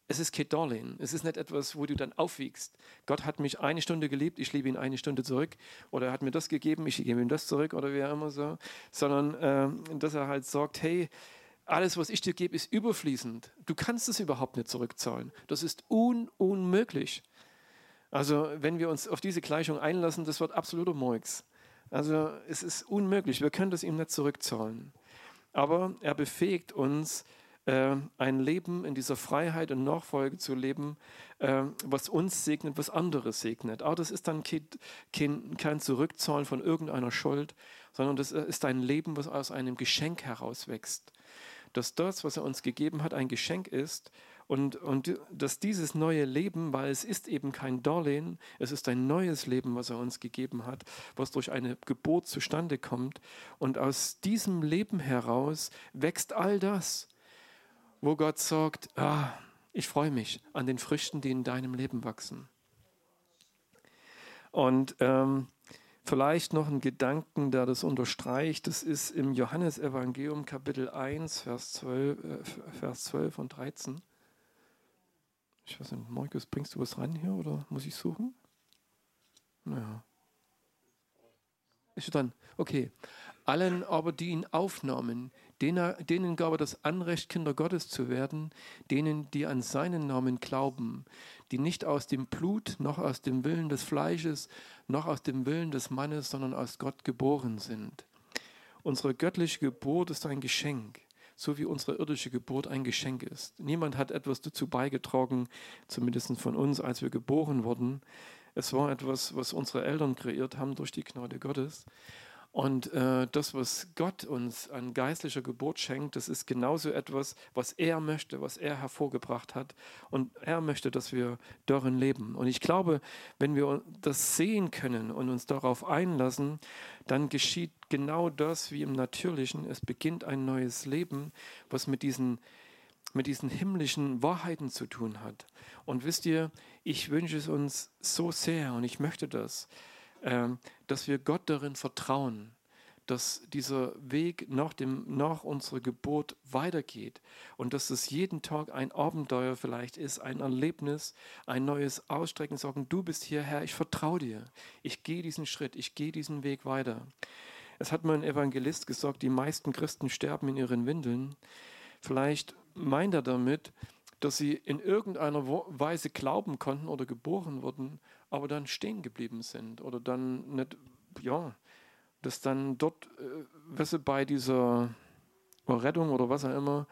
es ist kein Darlehen, es ist nicht etwas, wo du dann aufwiegst. Gott hat mich eine Stunde geliebt, ich liebe ihn eine Stunde zurück oder er hat mir das gegeben, ich gebe ihm das zurück oder wie auch immer so, sondern äh, dass er halt sagt, hey, alles, was ich dir gebe, ist überfließend. Du kannst es überhaupt nicht zurückzahlen. Das ist un unmöglich. Also wenn wir uns auf diese Gleichung einlassen, das wird absoluter Murks. Also es ist unmöglich. Wir können das ihm nicht zurückzahlen. Aber er befähigt uns, äh, ein Leben in dieser Freiheit und Nachfolge zu leben, äh, was uns segnet, was andere segnet. Aber das ist dann kein, kein Zurückzahlen von irgendeiner Schuld, sondern das ist ein Leben, was aus einem Geschenk herauswächst dass das, was er uns gegeben hat, ein Geschenk ist und, und dass dieses neue Leben, weil es ist eben kein Darlehen, es ist ein neues Leben, was er uns gegeben hat, was durch eine Geburt zustande kommt. Und aus diesem Leben heraus wächst all das, wo Gott sagt, ah, ich freue mich an den Früchten, die in deinem Leben wachsen. Und ähm, Vielleicht noch ein Gedanken, der das unterstreicht. Das ist im Johannesevangelium Kapitel 1, Vers 12, äh, Vers 12 und 13. Ich weiß nicht, Markus, bringst du was rein hier oder muss ich suchen? Naja. Ist dann, okay. Allen aber, die ihn aufnahmen, denen gab er das Anrecht, Kinder Gottes zu werden, denen, die an seinen Namen glauben, die nicht aus dem Blut, noch aus dem Willen des Fleisches, noch aus dem Willen des Mannes, sondern aus Gott geboren sind. Unsere göttliche Geburt ist ein Geschenk, so wie unsere irdische Geburt ein Geschenk ist. Niemand hat etwas dazu beigetragen, zumindest von uns, als wir geboren wurden. Es war etwas, was unsere Eltern kreiert haben durch die Gnade Gottes. Und äh, das, was Gott uns an geistlicher Geburt schenkt, das ist genauso etwas, was er möchte, was er hervorgebracht hat. Und er möchte, dass wir darin leben. Und ich glaube, wenn wir das sehen können und uns darauf einlassen, dann geschieht genau das wie im Natürlichen. Es beginnt ein neues Leben, was mit diesen mit diesen himmlischen Wahrheiten zu tun hat. Und wisst ihr, ich wünsche es uns so sehr und ich möchte das, dass wir Gott darin vertrauen, dass dieser Weg nach, dem, nach unserer Geburt weitergeht und dass es jeden Tag ein Abenteuer vielleicht ist, ein Erlebnis, ein neues Ausstrecken, sagen, du bist hier, Herr, ich vertraue dir, ich gehe diesen Schritt, ich gehe diesen Weg weiter. Es hat mal ein Evangelist gesagt, die meisten Christen sterben in ihren Windeln. Vielleicht meint er damit, dass sie in irgendeiner Weise glauben konnten oder geboren wurden, aber dann stehen geblieben sind oder dann nicht, ja, dass dann dort, äh, du, bei dieser Rettung oder was auch immer,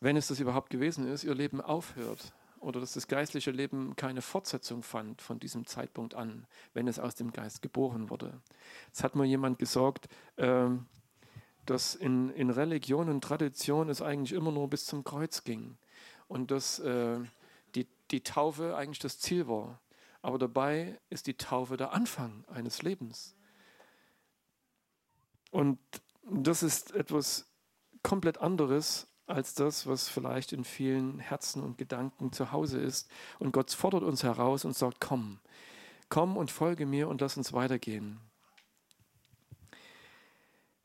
wenn es das überhaupt gewesen ist, ihr Leben aufhört oder dass das geistliche Leben keine Fortsetzung fand von diesem Zeitpunkt an, wenn es aus dem Geist geboren wurde. Es hat mal jemand gesagt, äh, dass in, in Religion und Tradition es eigentlich immer nur bis zum Kreuz ging und dass äh, die, die Taufe eigentlich das Ziel war. Aber dabei ist die Taufe der Anfang eines Lebens. Und das ist etwas komplett anderes als das, was vielleicht in vielen Herzen und Gedanken zu Hause ist. Und Gott fordert uns heraus und sagt, komm, komm und folge mir und lass uns weitergehen.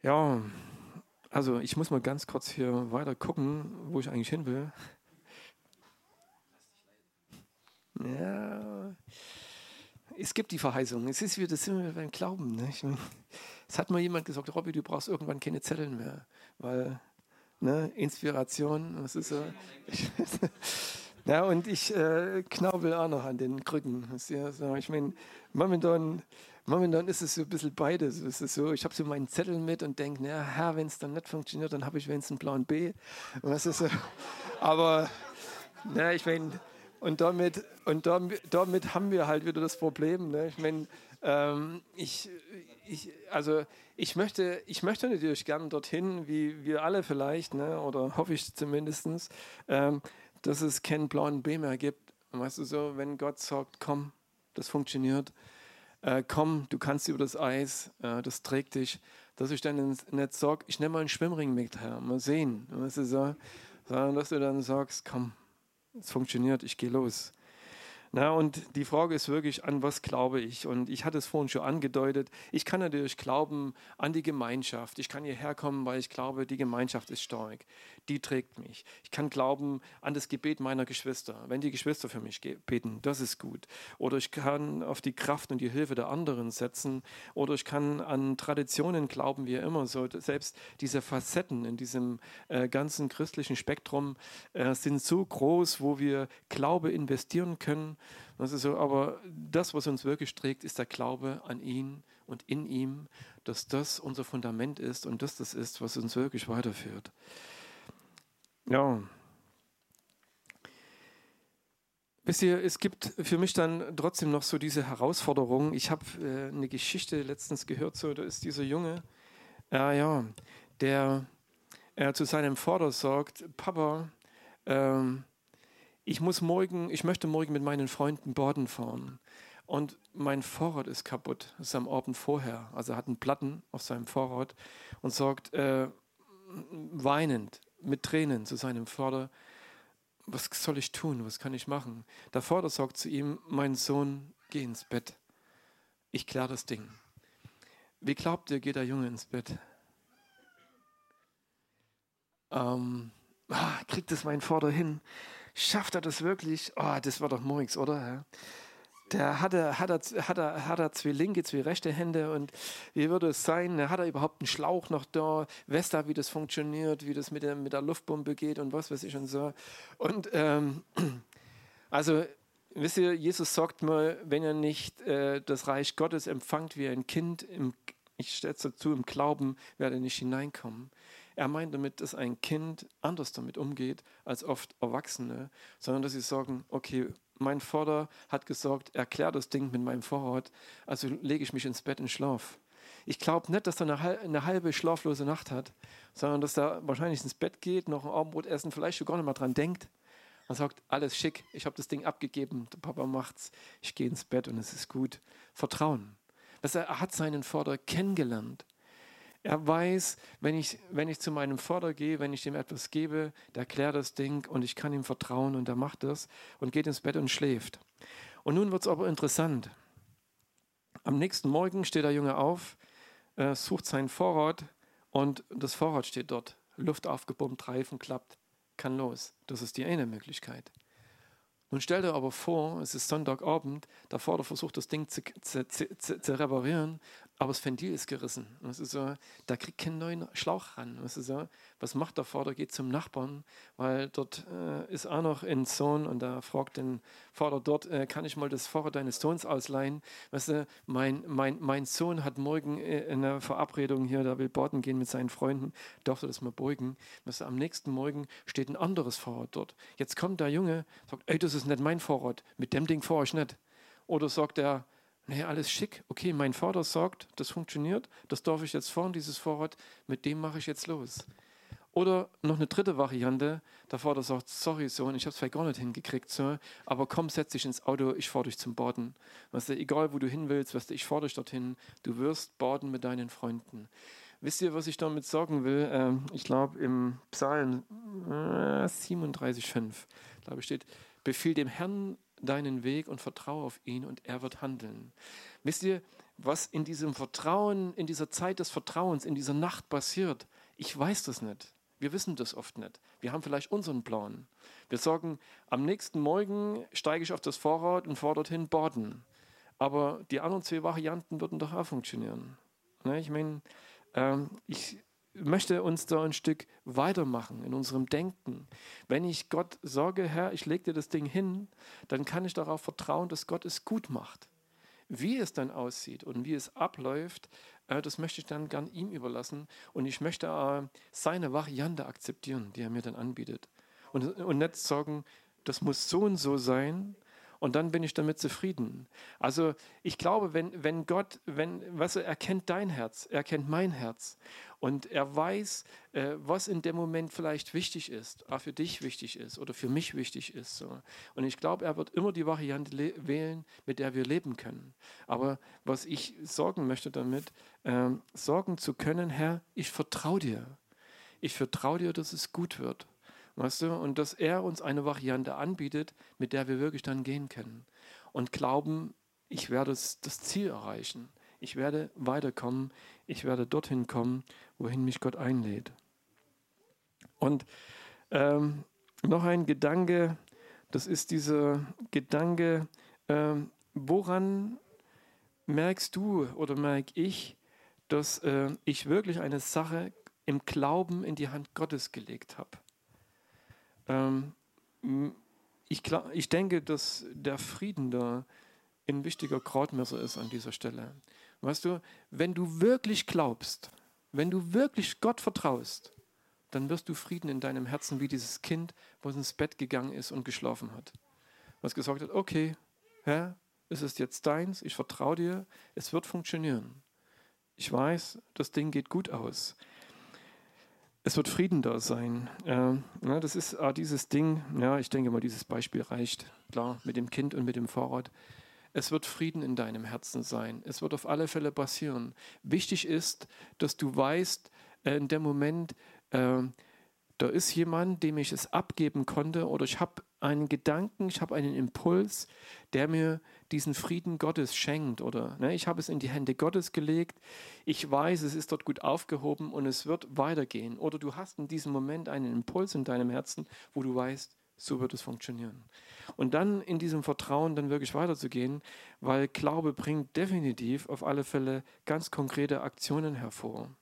Ja, also ich muss mal ganz kurz hier weiter gucken, wo ich eigentlich hin will. Ja, es gibt die Verheißung. Es ist wieder, das sind wir beim Glauben. Ich mein, es hat mal jemand gesagt, Robby, du brauchst irgendwann keine Zetteln mehr, weil ne, Inspiration, das ist so. ja, und ich äh, knaubel auch noch an den Krücken. Ja so. Ich meine, momentan, momentan ist es so ein bisschen beides. Es ist so, ich habe so meinen Zettel mit und denke, na, Herr, wenn es dann nicht funktioniert, dann habe ich wenigstens einen Plan B. Was ist so? Aber, na, ich meine, und damit, und damit, damit haben wir halt wieder das Problem. Ne? Ich meine, ähm, ich, ich, also ich möchte, ich möchte natürlich gern dorthin, wie wir alle vielleicht, ne? oder hoffe ich zumindest, ähm, dass es keinen blauen B mehr gibt. weißt du so, wenn Gott sagt, komm, das funktioniert, äh, komm, du kannst über das Eis, äh, das trägt dich, dass ich dann nicht sage, ich nehme mal einen Schwimmring mit, Herr, mal sehen, weißt du so, sondern dass du dann sagst, komm, es funktioniert, ich gehe los. Na, und die Frage ist wirklich, an was glaube ich? Und ich hatte es vorhin schon angedeutet. Ich kann natürlich glauben an die Gemeinschaft. Ich kann hierher kommen, weil ich glaube, die Gemeinschaft ist stark. Die trägt mich. Ich kann glauben an das Gebet meiner Geschwister. Wenn die Geschwister für mich beten, das ist gut. Oder ich kann auf die Kraft und die Hilfe der anderen setzen. Oder ich kann an Traditionen glauben, wie immer so. Selbst diese Facetten in diesem äh, ganzen christlichen Spektrum äh, sind so groß, wo wir Glaube investieren können das ist so, aber das, was uns wirklich trägt, ist der Glaube an ihn und in ihm, dass das unser Fundament ist und dass das ist, was uns wirklich weiterführt. Ja. Wisst ihr, es gibt für mich dann trotzdem noch so diese Herausforderung. Ich habe äh, eine Geschichte letztens gehört, so, da ist dieser Junge, äh, ja, der äh, zu seinem Vater sagt, Papa, ähm, ich muss morgen, ich möchte morgen mit meinen Freunden Borden fahren. Und mein Fahrrad ist kaputt. Das ist am Abend vorher. Also er hat einen Platten auf seinem Fahrrad und sagt äh, weinend, mit Tränen zu seinem Vater, was soll ich tun? Was kann ich machen? Der Vater sagt zu ihm, mein Sohn, geh ins Bett. Ich kläre das Ding. Wie glaubt ihr, geht der Junge ins Bett? Ähm, ah, kriegt es mein Vater hin? Schafft er das wirklich? Oh, das war doch morgens, oder? Der hat er, hat, er, hat, er, hat er zwei linke, zwei rechte Hände und wie würde es sein? Hat er überhaupt einen Schlauch noch da? Weiß da, wie das funktioniert, wie das mit der, mit der Luftbombe geht und was weiß ich und so. Und ähm, also, wisst ihr, Jesus sagt mal, wenn ihr nicht äh, das Reich Gottes empfangt wie ein Kind, im, ich stelle es dazu, im Glauben, werde nicht hineinkommen. Er meint damit, dass ein Kind anders damit umgeht als oft Erwachsene, sondern dass sie sagen, okay, mein Vater hat gesagt, erklär das Ding mit meinem Vorrat, also lege ich mich ins Bett und schlaf. Ich glaube nicht, dass er eine, halbe schlaflose Nacht hat, sondern dass er wahrscheinlich ins Bett geht, noch ein Abendbrot essen, vielleicht schon gar nicht mal dran denkt und sagt, alles schick, ich habe das Ding abgegeben, der Papa macht's, ich gehe ins Bett und es ist gut. Vertrauen. er hat seinen Vater kennengelernt. Er weiß, wenn ich, wenn ich zu meinem Vater gehe, wenn ich ihm etwas gebe, der klärt das Ding und ich kann ihm vertrauen und er macht das und geht ins Bett und schläft. Und nun wird es aber interessant. Am nächsten Morgen steht der Junge auf, äh, sucht sein Vorrat und das Vorrat steht dort. Luft aufgepumpt, Reifen klappt, kann los. Das ist die eine Möglichkeit. Nun stell dir aber vor, es ist Sonntagabend, der Vater versucht das Ding zu, zu, zu, zu reparieren aber das Ventil ist gerissen. Das ist so, da kriegt kein neuen Schlauch ran. Das ist so, was macht der Vater? Geht zum Nachbarn, weil dort äh, ist auch noch ein Sohn und da fragt den Vater dort, äh, kann ich mal das Fahrrad deines Sohns ausleihen? Weißt du, mein, mein, mein Sohn hat morgen äh, eine Verabredung hier, der will baden gehen mit seinen Freunden, darf er das mal beugen? Weißt du, am nächsten Morgen steht ein anderes Fahrrad dort. Jetzt kommt der Junge, sagt, ey, das ist nicht mein Fahrrad, mit dem Ding fahre ich nicht. Oder sagt er, Nee, alles schick. Okay, mein Vater sagt, das funktioniert, das darf ich jetzt fahren, dieses Fahrrad, mit dem mache ich jetzt los. Oder noch eine dritte Variante, der Vater sagt, sorry Sohn, ich habe es vielleicht gar nicht hingekriegt, so, aber komm, setz dich ins Auto, ich fahre dich zum Baden. Weißt du, egal wo du hin willst, weißt du, ich fahre dich dorthin, du wirst baden mit deinen Freunden. Wisst ihr, was ich damit sagen will? Ähm, ich glaube im Psalm äh, 37,5, glaube ich, steht, befiehl dem Herrn deinen Weg und vertraue auf ihn und er wird handeln. Wisst ihr, was in diesem Vertrauen, in dieser Zeit des Vertrauens, in dieser Nacht passiert? Ich weiß das nicht. Wir wissen das oft nicht. Wir haben vielleicht unseren Plan. Wir sagen, am nächsten Morgen steige ich auf das Fahrrad und fahre dorthin baden. Aber die anderen zwei Varianten würden doch auch funktionieren. Ne, ich meine, ähm, ich, möchte uns da ein Stück weitermachen in unserem Denken. Wenn ich Gott sage, Herr, ich lege dir das Ding hin, dann kann ich darauf vertrauen, dass Gott es gut macht. Wie es dann aussieht und wie es abläuft, äh, das möchte ich dann gern ihm überlassen und ich möchte äh, seine Variante akzeptieren, die er mir dann anbietet. Und nicht sagen, das muss so und so sein, und dann bin ich damit zufrieden. Also ich glaube, wenn, wenn Gott, wenn, was er kennt dein Herz, er kennt mein Herz und er weiß, äh, was in dem Moment vielleicht wichtig ist, auch für dich wichtig ist oder für mich wichtig ist. So. Und ich glaube, er wird immer die Variante wählen, mit der wir leben können. Aber was ich sorgen möchte damit, äh, sorgen zu können, Herr, ich vertraue dir. Ich vertraue dir, dass es gut wird. Weißt du? Und dass er uns eine Variante anbietet, mit der wir wirklich dann gehen können. Und glauben, ich werde das, Ziel erreichen. Ich werde weiterkommen. Ich werde dorthin kommen, wohin mich Gott einlädt. Und ähm, noch ein Gedanke, das ist dieser Gedanke, ähm, woran merkst du oder merke ich, dass äh, ich wirklich eine Sache im Glauben in die Hand Gottes gelegt habe? Ähm, ich, ich denke, dass der Frieden da ein wichtiger Krautmesser ist an dieser Stelle. Weißt du, wenn du wirklich glaubst, wenn du wirklich Gott vertraust, dann wirst du Frieden in deinem Herzen wie dieses Kind, was ins Bett gegangen ist und geschlafen hat. Was gesagt hat, okay, Herr, es ist jetzt deins, ich vertraue dir, es wird funktionieren. Ich weiß, das Ding geht gut aus. Es wird Frieden da sein. Äh, ja, das ist ah, dieses Ding, ja, ich denke mal, dieses Beispiel reicht, klar, mit dem Kind und mit dem Fahrrad. Es wird Frieden in deinem Herzen sein. Es wird auf alle Fälle passieren. Wichtig ist, dass du weißt, äh, in dem Moment, äh, da ist jemand, dem ich es abgeben konnte oder ich habe einen Gedanken, ich habe einen Impuls, der mir diesen Frieden Gottes schenkt oder ne, ich habe es in die Hände Gottes gelegt, ich weiß, es ist dort gut aufgehoben und es wird weitergehen oder du hast in diesem Moment einen Impuls in deinem Herzen, wo du weißt, so wird es funktionieren. Und dann in diesem Vertrauen dann wirklich weiterzugehen, weil Glaube bringt definitiv auf alle Fälle ganz konkrete Aktionen hervor.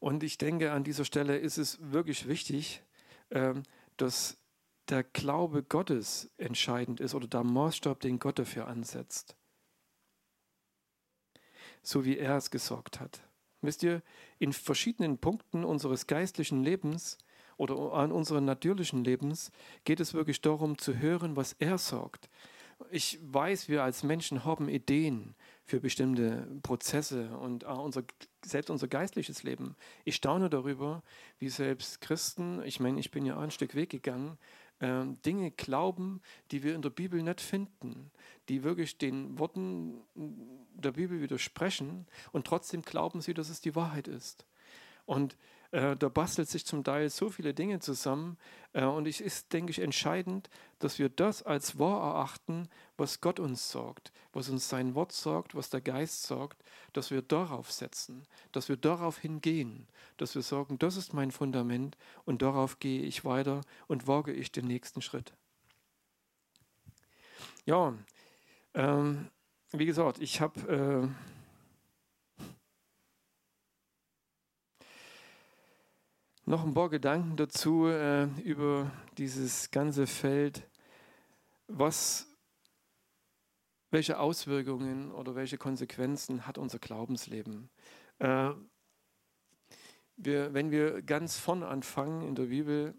Und ich denke, an dieser Stelle ist es wirklich wichtig, dass der Glaube Gottes entscheidend ist oder der Maßstab, den Gott dafür ansetzt. So wie er es gesorgt hat. Wisst ihr, in verschiedenen Punkten unseres geistlichen Lebens oder an unserem natürlichen Lebens geht es wirklich darum zu hören, was er sagt. Ich weiß, wir als Menschen haben Ideen für bestimmte Prozesse und unser, selbst unser geistliches Leben. Ich staune darüber, wie selbst Christen, ich meine, ich bin ja auch ein Stück Weg gegangen, äh, Dinge glauben, die wir in der Bibel nicht finden, die wirklich den Worten der Bibel widersprechen und trotzdem glauben sie, dass es die Wahrheit ist. Und äh, da bastelt sich zum Teil so viele Dinge zusammen. Äh, und es ist, denke ich, entscheidend, dass wir das als wahr erachten, was Gott uns sorgt, was uns sein Wort sorgt, was der Geist sorgt, dass wir darauf setzen, dass wir darauf hingehen, dass wir sagen, das ist mein Fundament und darauf gehe ich weiter und wage ich den nächsten Schritt. Ja, ähm, wie gesagt, ich habe. Äh, noch ein paar Gedanken dazu äh, über dieses ganze Feld. Was, welche Auswirkungen oder welche Konsequenzen hat unser Glaubensleben? Äh, wir, wenn wir ganz vorn anfangen in der Bibel,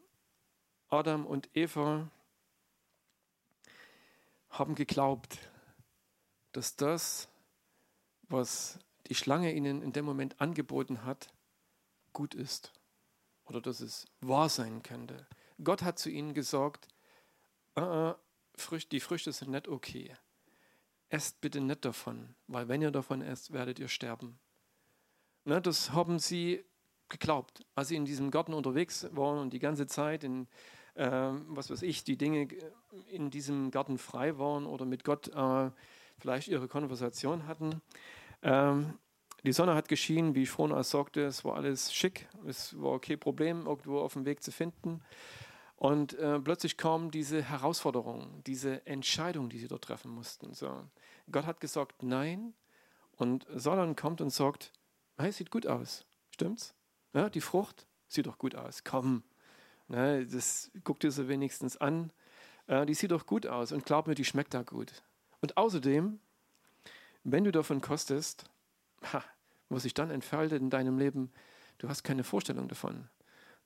Adam und Eva haben geglaubt, dass das, was die Schlange ihnen in dem Moment angeboten hat, gut ist oder dass es wahr sein könnte. Gott hat zu ihnen gesagt, äh, die Früchte sind nicht okay. Esst bitte nicht davon, weil wenn ihr davon esst, werdet ihr sterben. Ne, das haben sie geglaubt, als sie in diesem Garten unterwegs waren und die ganze Zeit in, äh, was weiß ich, die Dinge in diesem Garten frei waren oder mit Gott äh, vielleicht ihre Konversation hatten. Ähm, die Sonne hat geschienen, wie ich vorhin auch sagte, es war alles schick, es war kein Problem, irgendwo auf dem Weg zu finden. Und äh, plötzlich kam diese Herausforderung, diese Entscheidung, die sie dort treffen mussten. So. Gott hat gesagt, nein. Und Solon kommt und sagt, hey, sieht gut aus. Stimmt's? Ja, die Frucht sieht doch gut aus. Komm. Ne, das guck dir sie wenigstens an. Äh, die sieht doch gut aus. Und glaub mir, die schmeckt da gut. Und außerdem, wenn du davon kostest, ha, was sich dann entfaltet in deinem Leben, du hast keine Vorstellung davon.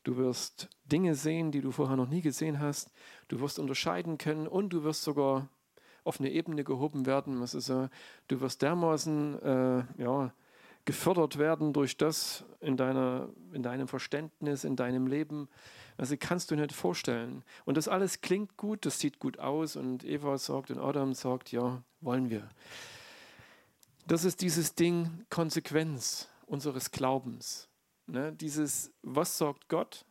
Du wirst Dinge sehen, die du vorher noch nie gesehen hast. Du wirst unterscheiden können und du wirst sogar auf eine Ebene gehoben werden. Also, du wirst dermaßen äh, ja, gefördert werden durch das in, deiner, in deinem Verständnis, in deinem Leben. Also kannst du nicht vorstellen. Und das alles klingt gut, das sieht gut aus. Und Eva sagt und Adam sagt, ja, wollen wir. Das ist dieses Ding Konsequenz unseres Glaubens. Ne? Dieses, was sagt Gott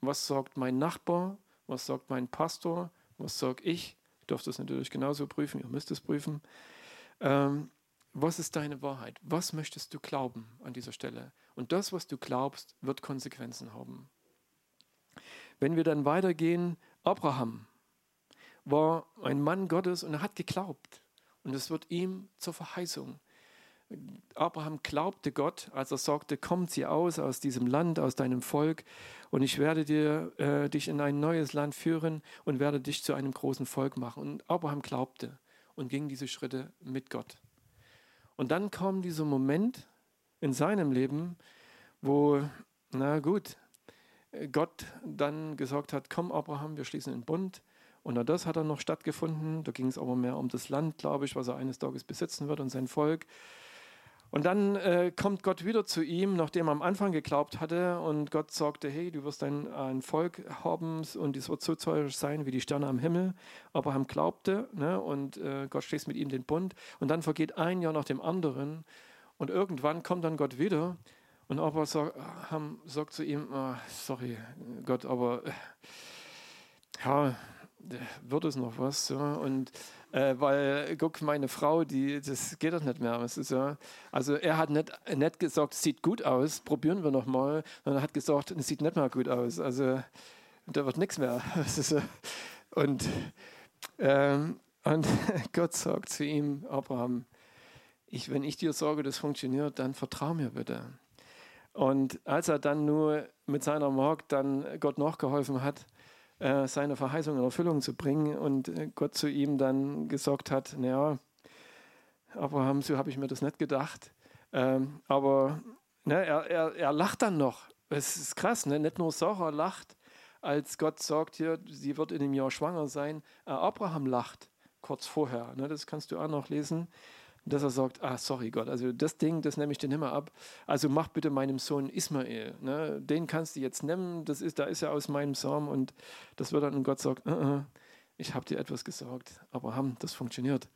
was sagt mein Nachbar, was sagt mein Pastor, was sage ich. Ich darf das natürlich genauso prüfen, ihr müsst es prüfen. Ähm, was ist deine Wahrheit? Was möchtest du glauben an dieser Stelle? Und das, was du glaubst, wird Konsequenzen haben. Wenn wir dann weitergehen, Abraham war ein Mann Gottes und er hat geglaubt. Und es wird ihm zur Verheißung. Abraham glaubte Gott, als er sagte, komm, zieh aus aus diesem Land, aus deinem Volk, und ich werde dir, äh, dich in ein neues Land führen und werde dich zu einem großen Volk machen. Und Abraham glaubte und ging diese Schritte mit Gott. Und dann kam dieser Moment in seinem Leben, wo, na gut, Gott dann gesagt hat, komm Abraham, wir schließen einen Bund. Und das hat dann noch stattgefunden. Da ging es aber mehr um das Land, glaube ich, was er eines Tages besitzen wird und sein Volk. Und dann äh, kommt Gott wieder zu ihm, nachdem er am Anfang geglaubt hatte. Und Gott sagte, hey, du wirst ein, ein Volk haben und es wird so zahlreich sein wie die Sterne am Himmel. Abraham glaubte ne, und äh, Gott schließt mit ihm den Bund. Und dann vergeht ein Jahr nach dem anderen. Und irgendwann kommt dann Gott wieder. Und Abraham sagt zu ihm, oh, sorry Gott, aber äh, ja, wird es noch was? So. Und äh, weil, guck, meine Frau, die, das geht doch nicht mehr. Ja, also er hat nicht, nicht gesagt, es sieht gut aus, probieren wir nochmal, sondern er hat gesagt, es sieht nicht mehr gut aus. Also da wird nichts mehr. So. Und, ähm, und Gott sagt zu ihm, Abraham, ich, wenn ich dir sage, das funktioniert, dann vertrau mir bitte. Und als er dann nur mit seiner Magd dann Gott nachgeholfen hat, äh, seine Verheißung in Erfüllung zu bringen und äh, Gott zu ihm dann gesagt hat, naja, Abraham, so habe ich mir das nicht gedacht. Ähm, aber ne, er, er, er lacht dann noch. Es ist krass, ne? nicht nur Sarah lacht, als Gott sagt hier, sie wird in einem Jahr schwanger sein. Äh, Abraham lacht kurz vorher. Ne? Das kannst du auch noch lesen dass er sagt, ah, sorry Gott, also das Ding, das nehme ich dir nicht mehr ab. Also mach bitte meinem Sohn Ismael. Ne? Den kannst du jetzt nehmen, das ist, da ist er aus meinem Samen und das wird dann, und Gott sagt, uh -uh, ich habe dir etwas gesagt. Abraham, das funktioniert.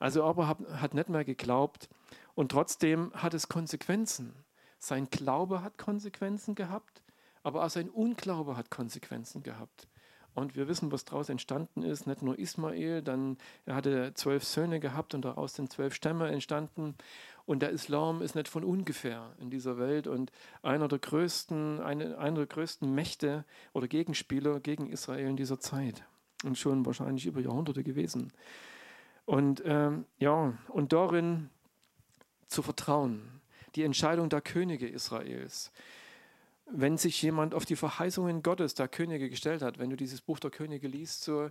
Also Abraham hat nicht mehr geglaubt und trotzdem hat es Konsequenzen. Sein Glaube hat Konsequenzen gehabt, aber auch sein Unglaube hat Konsequenzen gehabt. Und wir wissen, was daraus entstanden ist. Nicht nur Ismael, dann er hatte zwölf Söhne gehabt und daraus sind zwölf Stämme entstanden. Und der Islam ist nicht von ungefähr in dieser Welt und einer der größten, eine, einer der größten Mächte oder Gegenspieler gegen Israel in dieser Zeit. Und schon wahrscheinlich über Jahrhunderte gewesen. Und ähm, ja, und darin zu vertrauen, die Entscheidung der Könige Israels, wenn sich jemand auf die Verheißungen Gottes, der Könige, gestellt hat, wenn du dieses Buch der Könige liest, so,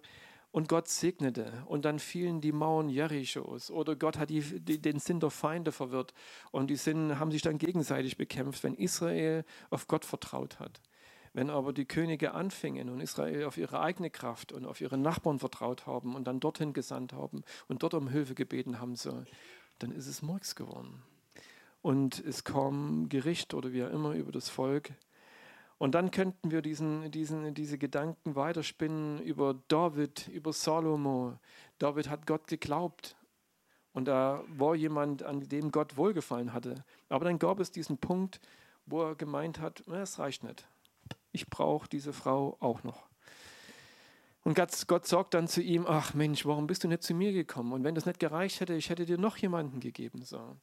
und Gott segnete und dann fielen die Mauern Jerichos oder Gott hat die, die, den Sinn der Feinde verwirrt und die Sinn haben sich dann gegenseitig bekämpft, wenn Israel auf Gott vertraut hat. Wenn aber die Könige anfingen und Israel auf ihre eigene Kraft und auf ihre Nachbarn vertraut haben und dann dorthin gesandt haben und dort um Hilfe gebeten haben, so, dann ist es Murks geworden. Und es kam Gericht oder wie auch immer über das Volk und dann könnten wir diesen, diesen, diese Gedanken weiterspinnen über David, über Salomo. David hat Gott geglaubt. Und da war jemand, an dem Gott wohlgefallen hatte. Aber dann gab es diesen Punkt, wo er gemeint hat, es reicht nicht. Ich brauche diese Frau auch noch. Und Gott, Gott sagt dann zu ihm, ach Mensch, warum bist du nicht zu mir gekommen? Und wenn das nicht gereicht hätte, ich hätte dir noch jemanden gegeben. So.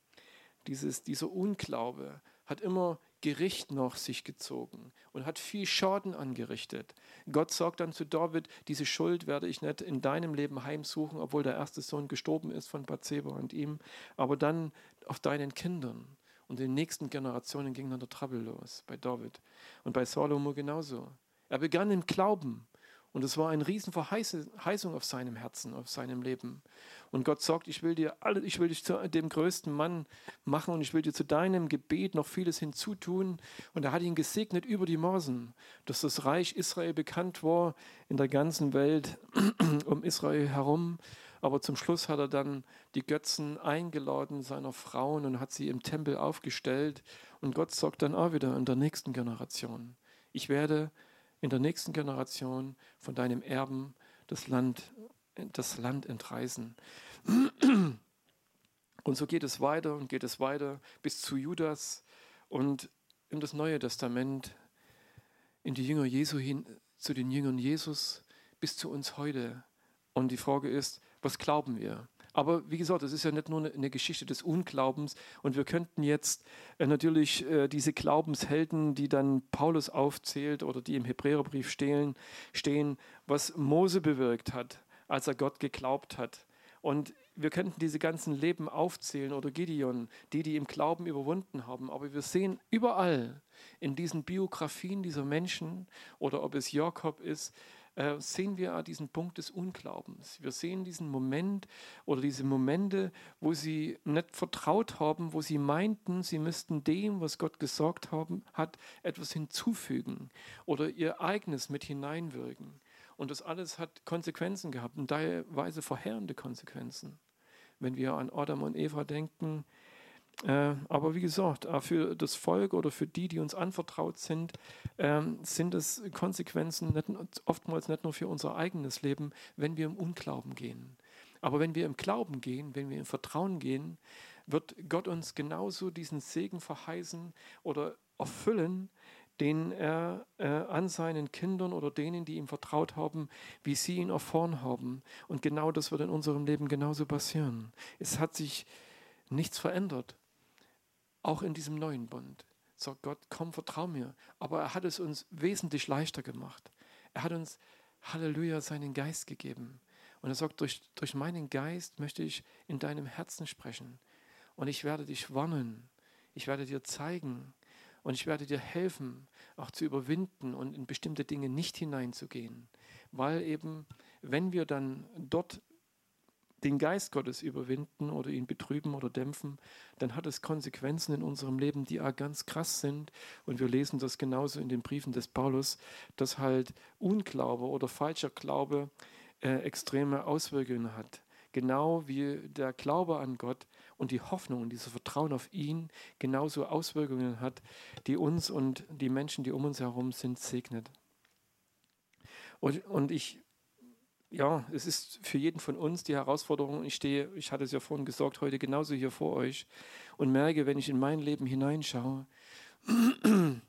Dieses, dieser Unglaube hat immer Gericht nach sich gezogen und hat viel Schaden angerichtet. Gott sagt dann zu David, diese Schuld werde ich nicht in deinem Leben heimsuchen, obwohl der erste Sohn gestorben ist von Bathseba und ihm, aber dann auf deinen Kindern. Und in den nächsten Generationen ging dann der Trouble los bei David und bei Salomo genauso. Er begann im Glauben und es war eine riesen Verheißung auf seinem Herzen, auf seinem Leben. Und Gott sagt, ich will dir alle, ich will dich zu dem größten Mann machen und ich will dir zu deinem Gebet noch vieles hinzutun. Und er hat ihn gesegnet über die Maßen, dass das Reich Israel bekannt war in der ganzen Welt um Israel herum. Aber zum Schluss hat er dann die Götzen eingeladen seiner Frauen und hat sie im Tempel aufgestellt. Und Gott sagt dann auch wieder in der nächsten Generation, ich werde in der nächsten Generation von deinem Erben das Land, das Land entreißen. Und so geht es weiter und geht es weiter bis zu Judas und in das Neue Testament in die Jünger Jesu hin, zu den Jüngern Jesus bis zu uns heute. Und die Frage ist, was glauben wir? Aber wie gesagt, es ist ja nicht nur eine Geschichte des Unglaubens. Und wir könnten jetzt äh, natürlich äh, diese Glaubenshelden, die dann Paulus aufzählt oder die im Hebräerbrief stehen, was Mose bewirkt hat, als er Gott geglaubt hat. Und wir könnten diese ganzen Leben aufzählen oder Gideon, die, die im Glauben überwunden haben. Aber wir sehen überall in diesen Biografien dieser Menschen oder ob es Jakob ist, äh, sehen wir diesen Punkt des Unglaubens. Wir sehen diesen Moment oder diese Momente, wo sie nicht vertraut haben, wo sie meinten, sie müssten dem, was Gott gesagt haben, hat, etwas hinzufügen oder ihr eigenes mit hineinwirken. Und das alles hat Konsequenzen gehabt und teilweise verheerende Konsequenzen. Wenn wir an Adam und Eva denken, äh, aber wie gesagt, für das Volk oder für die, die uns anvertraut sind, ähm, sind es Konsequenzen nicht, oftmals nicht nur für unser eigenes Leben, wenn wir im Unglauben gehen. Aber wenn wir im Glauben gehen, wenn wir im Vertrauen gehen, wird Gott uns genauso diesen Segen verheißen oder erfüllen, den er äh, an seinen Kindern oder denen, die ihm vertraut haben, wie sie ihn erfahren haben. Und genau das wird in unserem Leben genauso passieren. Es hat sich nichts verändert. Auch in diesem neuen Bund sagt Gott, komm, vertrau mir. Aber er hat es uns wesentlich leichter gemacht. Er hat uns, Halleluja, seinen Geist gegeben. Und er sagt, durch, durch meinen Geist möchte ich in deinem Herzen sprechen. Und ich werde dich warnen. Ich werde dir zeigen. Und ich werde dir helfen, auch zu überwinden und in bestimmte Dinge nicht hineinzugehen. Weil eben, wenn wir dann dort den Geist Gottes überwinden oder ihn betrüben oder dämpfen, dann hat es Konsequenzen in unserem Leben, die ganz krass sind. Und wir lesen das genauso in den Briefen des Paulus, dass halt Unglaube oder falscher Glaube äh, extreme Auswirkungen hat. Genau wie der Glaube an Gott und die Hoffnung und dieses Vertrauen auf ihn genauso Auswirkungen hat, die uns und die Menschen, die um uns herum sind, segnet. Und, und ich ja, es ist für jeden von uns die Herausforderung. Ich stehe, ich hatte es ja vorhin gesagt, heute genauso hier vor euch und merke, wenn ich in mein Leben hineinschaue,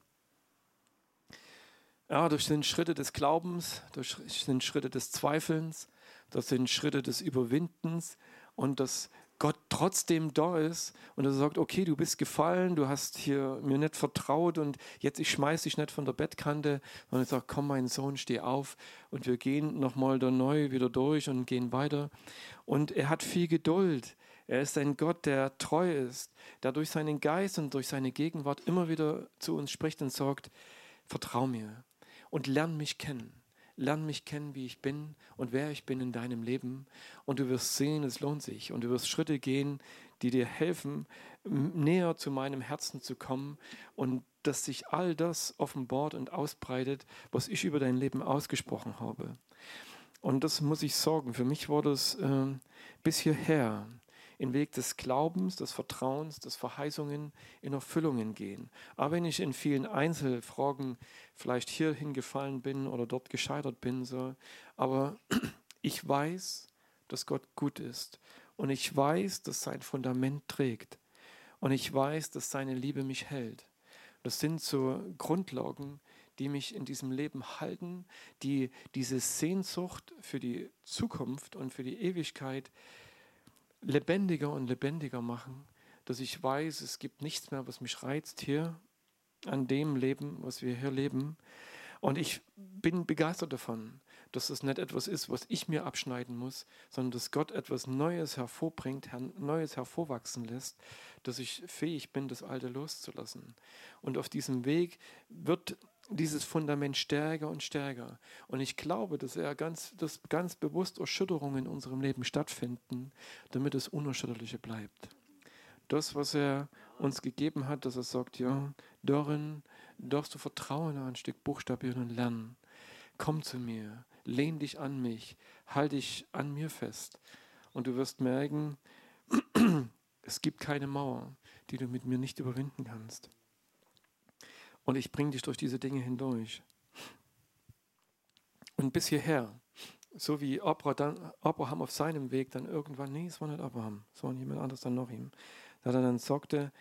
ja, das sind Schritte des Glaubens, das sind Schritte des Zweifelns, das sind Schritte des Überwindens und das Gott trotzdem da ist und er sagt, okay, du bist gefallen, du hast hier mir nicht vertraut und jetzt ich schmeiß dich nicht von der Bettkante, sondern ich sage, komm mein Sohn, steh auf und wir gehen nochmal da neu wieder durch und gehen weiter. Und er hat viel Geduld. Er ist ein Gott, der treu ist, der durch seinen Geist und durch seine Gegenwart immer wieder zu uns spricht und sagt, vertrau mir und lern mich kennen. Lern mich kennen, wie ich bin und wer ich bin in deinem Leben. Und du wirst sehen, es lohnt sich. Und du wirst Schritte gehen, die dir helfen, näher zu meinem Herzen zu kommen und dass sich all das offenbart und ausbreitet, was ich über dein Leben ausgesprochen habe. Und das muss ich sorgen. Für mich war das äh, bis hierher in Weg des Glaubens, des Vertrauens, des Verheißungen in Erfüllungen gehen. Aber wenn ich in vielen Einzelfragen vielleicht hier hingefallen bin oder dort gescheitert bin, so, aber ich weiß, dass Gott gut ist und ich weiß, dass sein Fundament trägt und ich weiß, dass seine Liebe mich hält. Das sind so Grundlagen, die mich in diesem Leben halten, die diese Sehnsucht für die Zukunft und für die Ewigkeit lebendiger und lebendiger machen, dass ich weiß, es gibt nichts mehr, was mich reizt hier an dem Leben, was wir hier leben. Und ich bin begeistert davon, dass es nicht etwas ist, was ich mir abschneiden muss, sondern dass Gott etwas Neues hervorbringt, Neues hervorwachsen lässt, dass ich fähig bin, das Alte loszulassen. Und auf diesem Weg wird dieses Fundament stärker und stärker. Und ich glaube, dass er ganz, dass ganz bewusst Erschütterungen in unserem Leben stattfinden, damit das Unerschütterliche bleibt. Das, was er uns gegeben hat, dass er sagt, ja, darin darfst du vertrauen, ein Stück buchstabieren und lernen. Komm zu mir, lehn dich an mich, halte dich an mir fest. Und du wirst merken, es gibt keine Mauer, die du mit mir nicht überwinden kannst. Und ich bringe dich durch diese Dinge hindurch. Und bis hierher, so wie Abraham auf seinem Weg dann irgendwann, nee, es war nicht Abraham, es war jemand anderes dann noch ihm, da er dann sagte,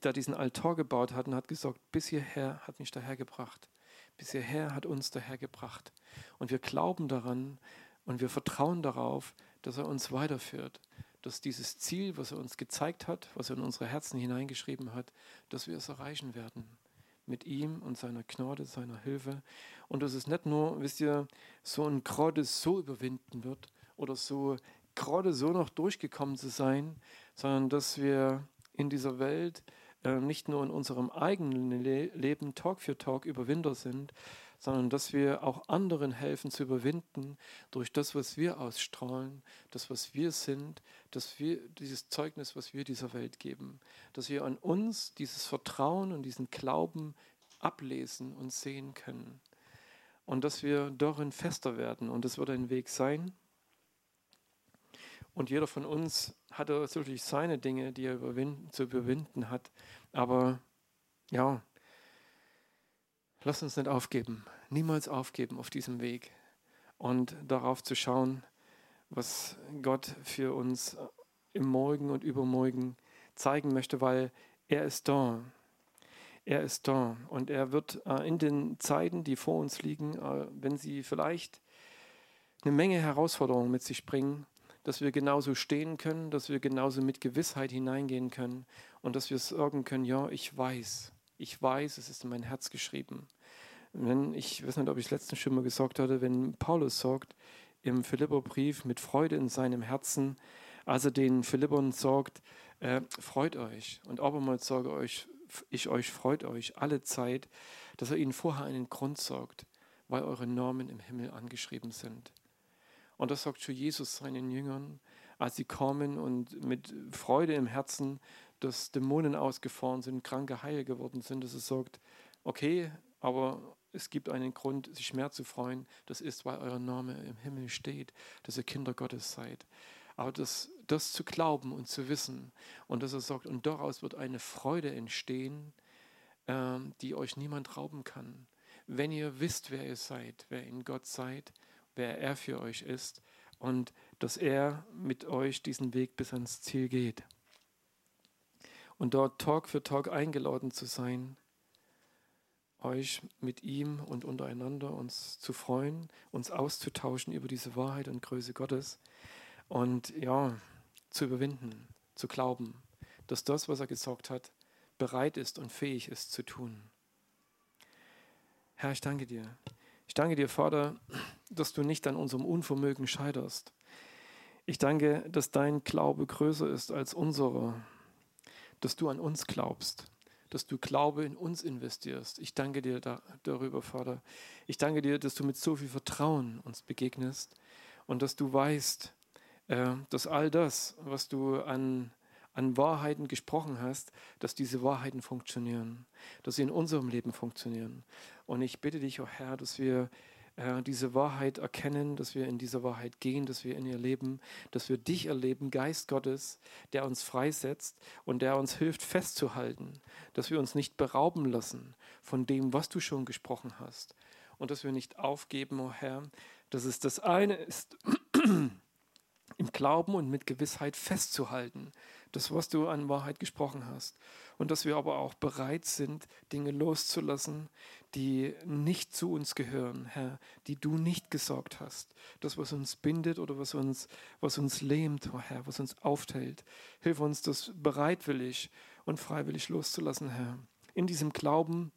da diesen Altar gebaut hat und hat gesagt, bis hierher hat mich der gebracht. bis hierher hat uns der gebracht. Und wir glauben daran und wir vertrauen darauf, dass er uns weiterführt, dass dieses Ziel, was er uns gezeigt hat, was er in unsere Herzen hineingeschrieben hat, dass wir es erreichen werden. Mit ihm und seiner Gnade, seiner Hilfe. Und dass es nicht nur, wisst ihr, so ein gerade so überwinden wird oder so gerade so noch durchgekommen zu sein, sondern dass wir in dieser Welt äh, nicht nur in unserem eigenen Le Leben Tag für Tag Überwinder sind, sondern dass wir auch anderen helfen zu überwinden durch das, was wir ausstrahlen, das, was wir sind, dass wir dieses Zeugnis, was wir dieser Welt geben, dass wir an uns dieses Vertrauen und diesen Glauben ablesen und sehen können. Und dass wir darin fester werden. Und das wird ein Weg sein. Und jeder von uns hat natürlich seine Dinge, die er überwinden, zu überwinden hat. Aber ja, Lass uns nicht aufgeben, niemals aufgeben auf diesem Weg und darauf zu schauen, was Gott für uns im Morgen und übermorgen zeigen möchte, weil er ist da. Er ist da und er wird äh, in den Zeiten, die vor uns liegen, äh, wenn sie vielleicht eine Menge Herausforderungen mit sich bringen, dass wir genauso stehen können, dass wir genauso mit Gewissheit hineingehen können und dass wir sagen können, ja, ich weiß, ich weiß, es ist in mein Herz geschrieben. Wenn, ich weiß nicht, ob ich es letztens schon mal gesagt hatte, wenn Paulus sagt im Philipperbrief mit Freude in seinem Herzen, als er den Philippern sagt, äh, freut euch. Und abermals sage euch, ich euch freut euch alle Zeit, dass er ihnen vorher einen Grund sagt, weil eure Namen im Himmel angeschrieben sind. Und das sagt schon Jesus seinen Jüngern, als sie kommen und mit Freude im Herzen dass Dämonen ausgefahren sind, Kranke heil geworden sind, dass es sagt, okay, aber es gibt einen Grund, sich mehr zu freuen. Das ist, weil euer Name im Himmel steht, dass ihr Kinder Gottes seid. Aber das, das zu glauben und zu wissen und dass er sagt, und daraus wird eine Freude entstehen, äh, die euch niemand rauben kann. Wenn ihr wisst, wer ihr seid, wer in Gott seid, wer er für euch ist und dass er mit euch diesen Weg bis ans Ziel geht und dort Tag für Tag eingeladen zu sein, euch mit ihm und untereinander uns zu freuen, uns auszutauschen über diese Wahrheit und Größe Gottes und ja, zu überwinden, zu glauben, dass das, was er gesagt hat, bereit ist und fähig ist zu tun. Herr, ich danke dir. Ich danke dir, Vater, dass du nicht an unserem Unvermögen scheiterst. Ich danke, dass dein Glaube größer ist als unserer dass du an uns glaubst, dass du Glaube in uns investierst. Ich danke dir da, darüber, Vater. Ich danke dir, dass du mit so viel Vertrauen uns begegnest und dass du weißt, äh, dass all das, was du an, an Wahrheiten gesprochen hast, dass diese Wahrheiten funktionieren, dass sie in unserem Leben funktionieren. Und ich bitte dich, oh Herr, dass wir äh, diese Wahrheit erkennen, dass wir in dieser Wahrheit gehen, dass wir in ihr leben, dass wir dich erleben, Geist Gottes, der uns freisetzt und der uns hilft festzuhalten, dass wir uns nicht berauben lassen von dem, was du schon gesprochen hast und dass wir nicht aufgeben, o oh Herr, dass es das eine ist, im Glauben und mit Gewissheit festzuhalten, das, was du an Wahrheit gesprochen hast. Und dass wir aber auch bereit sind, Dinge loszulassen, die nicht zu uns gehören, Herr, die du nicht gesorgt hast. Das, was uns bindet oder was uns, was uns lähmt, oh Herr, was uns aufteilt. Hilf uns, das bereitwillig und freiwillig loszulassen, Herr. In diesem Glauben,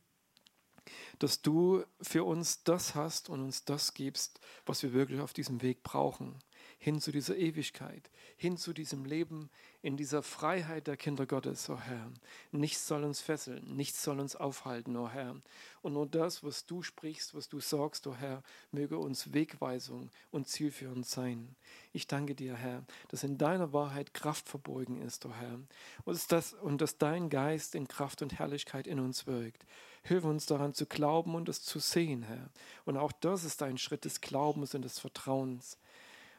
dass du für uns das hast und uns das gibst, was wir wirklich auf diesem Weg brauchen hin zu dieser Ewigkeit, hin zu diesem Leben in dieser Freiheit der Kinder Gottes, oh Herr. Nichts soll uns fesseln, nichts soll uns aufhalten, oh Herr. Und nur das, was du sprichst, was du sagst, oh Herr, möge uns Wegweisung und zielführend sein. Ich danke dir, Herr, dass in deiner Wahrheit Kraft verborgen ist, oh Herr. Und, das, und dass dein Geist in Kraft und Herrlichkeit in uns wirkt. Hilf uns daran zu glauben und es zu sehen, Herr. Und auch das ist ein Schritt des Glaubens und des Vertrauens.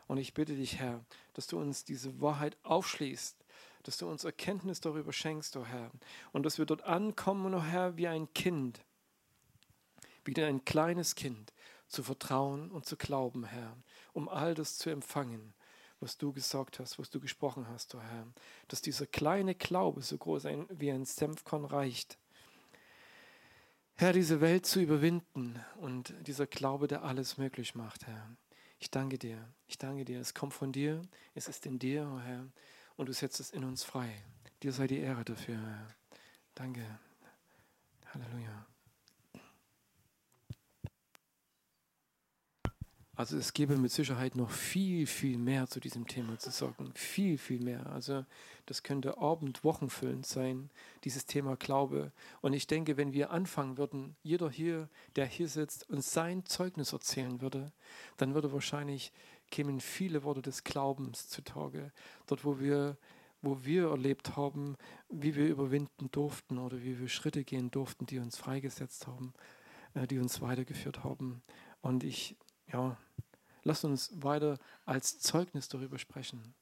Und ich bitte dich, Herr, dass du uns diese Wahrheit aufschließt, dass du uns Erkenntnis darüber schenkst, o oh Herr, und dass wir dort ankommen, o oh Herr, wie ein Kind, wie ein kleines Kind, zu vertrauen und zu glauben, Herr, um all das zu empfangen, was du gesagt hast, was du gesprochen hast, o oh Herr, dass dieser kleine Glaube so groß ein, wie ein Senfkorn reicht. Herr, diese Welt zu überwinden und dieser Glaube, der alles möglich macht, Herr. Ich danke dir. Ich danke dir. Es kommt von dir. Es ist in dir, oh Herr. Und du setzt es in uns frei. Dir sei die Ehre dafür, Herr. Danke. Halleluja. Also es gäbe mit Sicherheit noch viel, viel mehr zu diesem Thema zu sagen. Viel, viel mehr. Also das könnte Abend, Wochenfüllend sein, dieses Thema Glaube. Und ich denke, wenn wir anfangen würden, jeder hier, der hier sitzt, uns sein Zeugnis erzählen würde, dann würde wahrscheinlich kämen viele Worte des Glaubens zutage. Dort, wo wir, wo wir erlebt haben, wie wir überwinden durften oder wie wir Schritte gehen durften, die uns freigesetzt haben, äh, die uns weitergeführt haben. Und ich ja, lass uns weiter als Zeugnis darüber sprechen.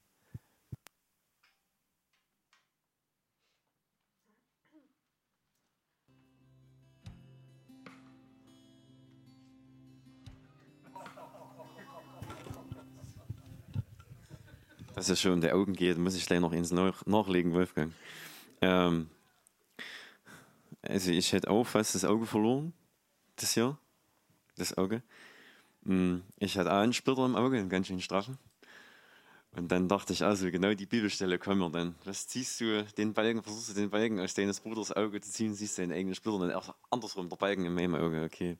Dass es schon um die Augen geht, muss ich gleich noch ins nachlegen, Wolfgang. Ähm, also ich hätte auch fast das Auge verloren, das Jahr, das Auge. Hm, ich hatte auch einen Splitter im Auge, einen ganz schön straffen. Und dann dachte ich, also genau die Bibelstelle kommen wir dann. Was ziehst du den Balken, versuchst du den Balken aus deines Bruders Auge zu ziehen, siehst du den eigenen Splitter, dann andersrum, der Balken in meinem Auge, okay.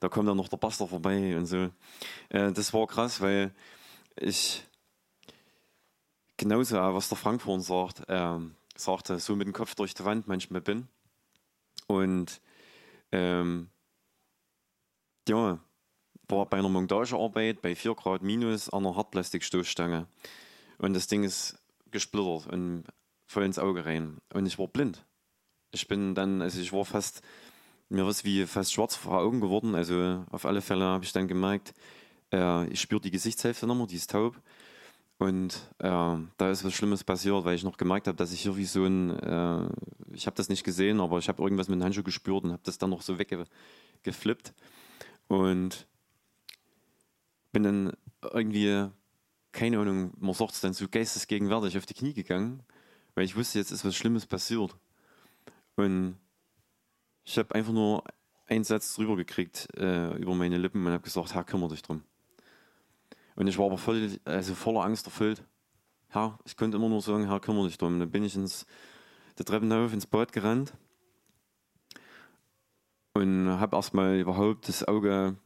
Da kommt dann noch der Pastor vorbei und so. Äh, das war krass, weil ich genauso, was der Frank sagt, ähm, sagte, so mit dem Kopf durch die Wand manchmal bin. Und ähm, ja, war bei einer Montagearbeit bei 4 Grad minus an einer Hartplastikstoßstange. Und das Ding ist gesplittert und voll ins Auge rein. Und ich war blind. Ich bin dann, also ich war fast, mir war es wie fast schwarz vor Augen geworden. Also auf alle Fälle habe ich dann gemerkt, äh, ich spüre die Gesichtshälfte noch mal, die ist taub. Und äh, da ist was Schlimmes passiert, weil ich noch gemerkt habe, dass ich hier wie so ein, äh, ich habe das nicht gesehen, aber ich habe irgendwas mit dem Handschuh gespürt und habe das dann noch so weggeflippt. Und bin dann irgendwie, keine Ahnung, man sagt es dann so geistesgegenwärtig auf die Knie gegangen, weil ich wusste, jetzt ist was Schlimmes passiert. Und ich habe einfach nur einen Satz drüber gekriegt äh, über meine Lippen und habe gesagt, Herr, kümmere dich drum. Und ich war aber voll, also voller Angst erfüllt. Herr, ich konnte immer nur sagen, Herr, kümmere dich drum. Und dann bin ich ins der Treppenlauf ins Bad gerannt und habe erstmal überhaupt das Auge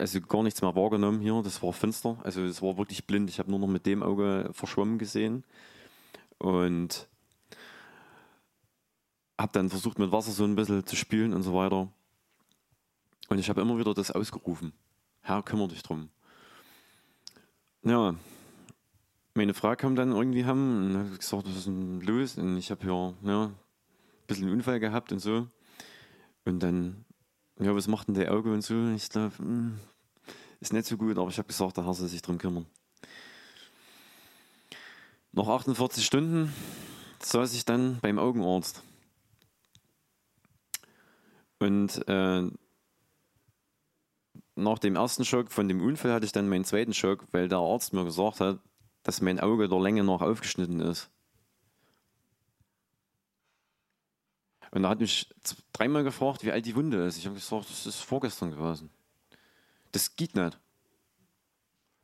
also gar nichts mehr wahrgenommen hier. Das war finster. Also es war wirklich blind. Ich habe nur noch mit dem Auge verschwommen gesehen. Und habe dann versucht mit Wasser so ein bisschen zu spülen und so weiter. Und ich habe immer wieder das ausgerufen. Herr, kümmere dich drum. Ja, meine Frau kam dann irgendwie haben und hat gesagt, was ist denn los? Und ich habe hier ja, ein bisschen einen Unfall gehabt und so. Und dann ja, was macht denn der Auge und so? Ich glaube, hm, ist nicht so gut, aber ich habe gesagt, der Herr soll sich darum kümmern. Nach 48 Stunden saß ich dann beim Augenarzt. Und äh, nach dem ersten Schock von dem Unfall hatte ich dann meinen zweiten Schock, weil der Arzt mir gesagt hat, dass mein Auge der Länge nach aufgeschnitten ist. Und er hat mich dreimal gefragt, wie alt die Wunde ist. Ich habe gesagt, das ist vorgestern gewesen. Das geht nicht.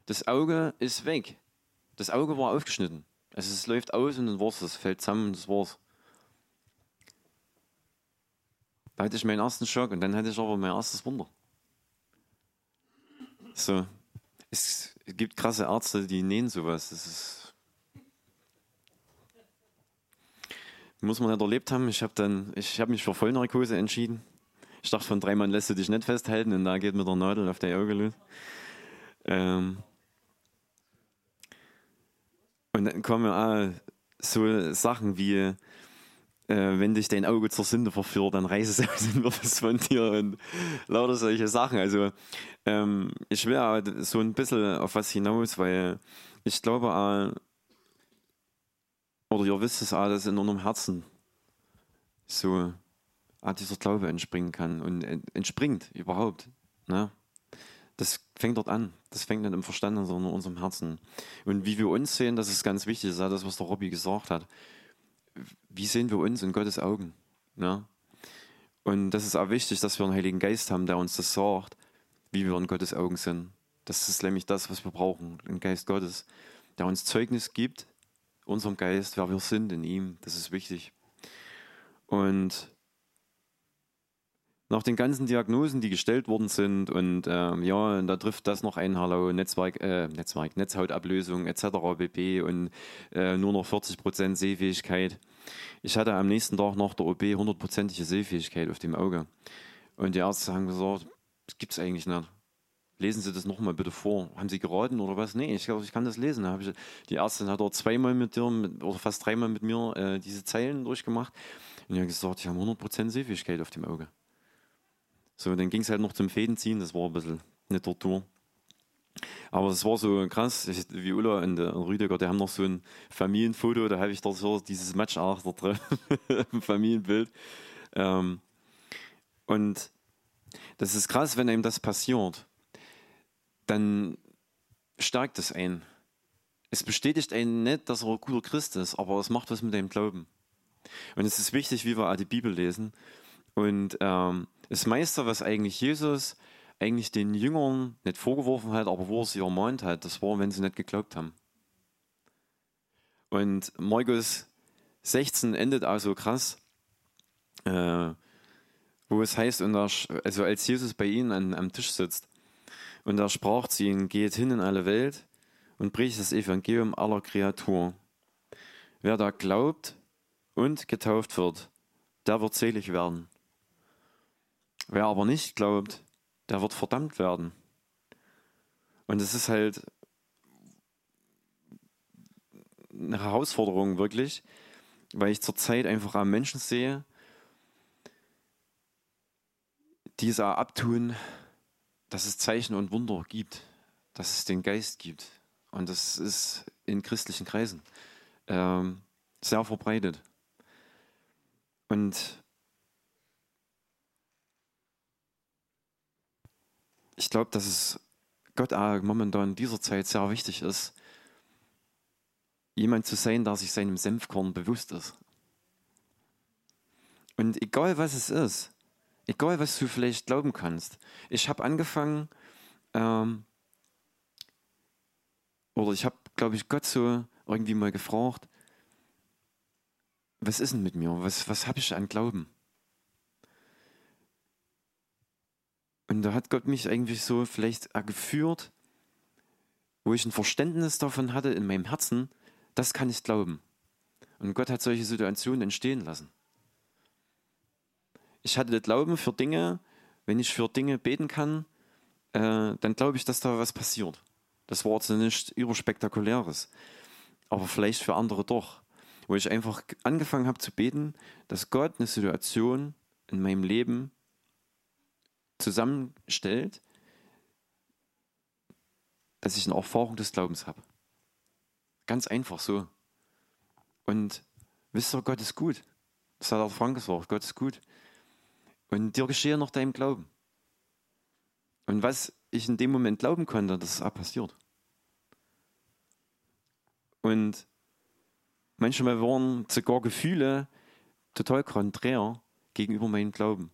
Das Auge ist weg. Das Auge war aufgeschnitten. Also es läuft aus und dann war's das. Fällt zusammen und das war's. Da hatte ich meinen ersten Schock und dann hatte ich aber mein erstes Wunder. So. Es gibt krasse Ärzte, die nähen sowas. Das ist Muss man nicht erlebt haben. Ich habe dann, mich für Vollnarkose entschieden. Ich dachte, von drei Mann lässt du dich nicht festhalten und da geht mit der Nadel auf der Auge los. Ähm und dann kommen auch so Sachen wie, äh, wenn dich dein Auge zur Sünde verführt, dann reiß es aus und wird es von dir und lauter solche Sachen. Also ähm, ich will auch so ein bisschen auf was hinaus, weil ich glaube auch, oder ihr wisst es dass in unserem Herzen so dieser Glaube entspringen kann und entspringt überhaupt. Ne? Das fängt dort an. Das fängt nicht im Verstand an, sondern in unserem Herzen. Und wie wir uns sehen, das ist ganz wichtig, das ist auch das, was der Robby gesagt hat. Wie sehen wir uns in Gottes Augen? Ne? Und das ist auch wichtig, dass wir einen Heiligen Geist haben, der uns das sagt, wie wir in Gottes Augen sind. Das ist nämlich das, was wir brauchen, den Geist Gottes, der uns Zeugnis gibt, unserem Geist, wer wir sind in ihm. Das ist wichtig. Und nach den ganzen Diagnosen, die gestellt worden sind und ähm, ja, und da trifft das noch ein, hallo, Netzwerk, äh, Netzwerk, Netzhautablösung etc. bb und äh, nur noch 40 Prozent Sehfähigkeit. Ich hatte am nächsten Tag nach der OP 100%ige Sehfähigkeit auf dem Auge. Und die Ärzte haben gesagt, das gibt es eigentlich nicht. Lesen Sie das nochmal bitte vor. Haben Sie geraten oder was? Nee, ich, ich kann das lesen. Da ich, die Ärztin hat dort zweimal mit dir oder fast dreimal mit mir äh, diese Zeilen durchgemacht. Und die haben gesagt, Sie haben 100% Sehfähigkeit auf dem Auge. So, dann ging es halt noch zum Fädenziehen, das war ein bisschen eine Tortur. Aber es war so krass, ich, wie Ulla und der Rüdiger, die haben noch so ein Familienfoto, da habe ich da so dieses Match auch da drin, im Familienbild. Ähm, und das ist krass, wenn einem das passiert, dann stärkt es einen. Es bestätigt einen nicht, dass er ein guter Christ ist, aber es macht was mit dem Glauben. Und es ist wichtig, wie wir auch die Bibel lesen. Und ähm, das meiste, was eigentlich Jesus eigentlich den Jüngern nicht vorgeworfen hat, aber wo er sie ermahnt hat, das war, wenn sie nicht geglaubt haben. Und Markus 16 endet auch so krass, äh, wo es heißt, und er, also als Jesus bei ihnen an, am Tisch sitzt, und er sprach zu ihnen, geht hin in alle Welt und bricht das Evangelium aller Kreatur. Wer da glaubt und getauft wird, der wird selig werden. Wer aber nicht glaubt, der wird verdammt werden. Und es ist halt eine Herausforderung wirklich, weil ich zurzeit einfach am Menschen sehe, die es abtun, dass es Zeichen und Wunder gibt, dass es den Geist gibt. Und das ist in christlichen Kreisen ähm, sehr verbreitet. Und ich glaube, dass es Gott momentan in dieser Zeit sehr wichtig ist, jemand zu sein, der sich seinem Senfkorn bewusst ist. Und egal was es ist, egal was du vielleicht glauben kannst, ich habe angefangen, ähm, oder ich habe, glaube ich, Gott so irgendwie mal gefragt, was ist denn mit mir? Was, was habe ich an Glauben? Und da hat Gott mich eigentlich so vielleicht geführt, wo ich ein Verständnis davon hatte in meinem Herzen, das kann ich glauben. Und Gott hat solche Situationen entstehen lassen. Ich hatte das Glauben für Dinge, wenn ich für Dinge beten kann, äh, dann glaube ich, dass da was passiert. Das war jetzt nicht überspektakuläres, aber vielleicht für andere doch. Wo ich einfach angefangen habe zu beten, dass Gott eine Situation in meinem Leben zusammenstellt, dass ich eine Erfahrung des Glaubens habe. Ganz einfach so. Und wisst ihr, Gott ist gut. Das hat auch Frank gesagt, Gott ist gut. Und dir geschehe nach deinem Glauben. Und was ich in dem Moment glauben konnte, das ist auch passiert. Und manchmal waren sogar Gefühle total konträr gegenüber meinem Glauben.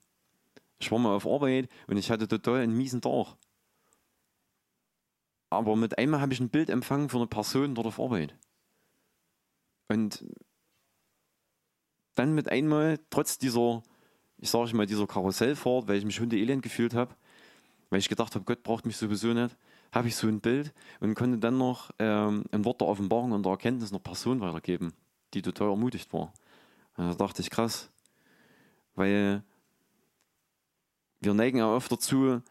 Ich war mal auf Arbeit und ich hatte total einen miesen Tag. Aber mit einmal habe ich ein Bild empfangen von einer Person dort auf Arbeit. Und dann mit einmal, trotz dieser, ich sage mal, dieser Karussellfahrt, weil ich mich hundeelend gefühlt habe, weil ich gedacht habe, Gott braucht mich sowieso nicht, habe ich so ein Bild und konnte dann noch ähm, ein Wort der Offenbarung und der Erkenntnis einer Person weitergeben, die total ermutigt war. Und da dachte ich, krass, weil wir neigen auch oft dazu,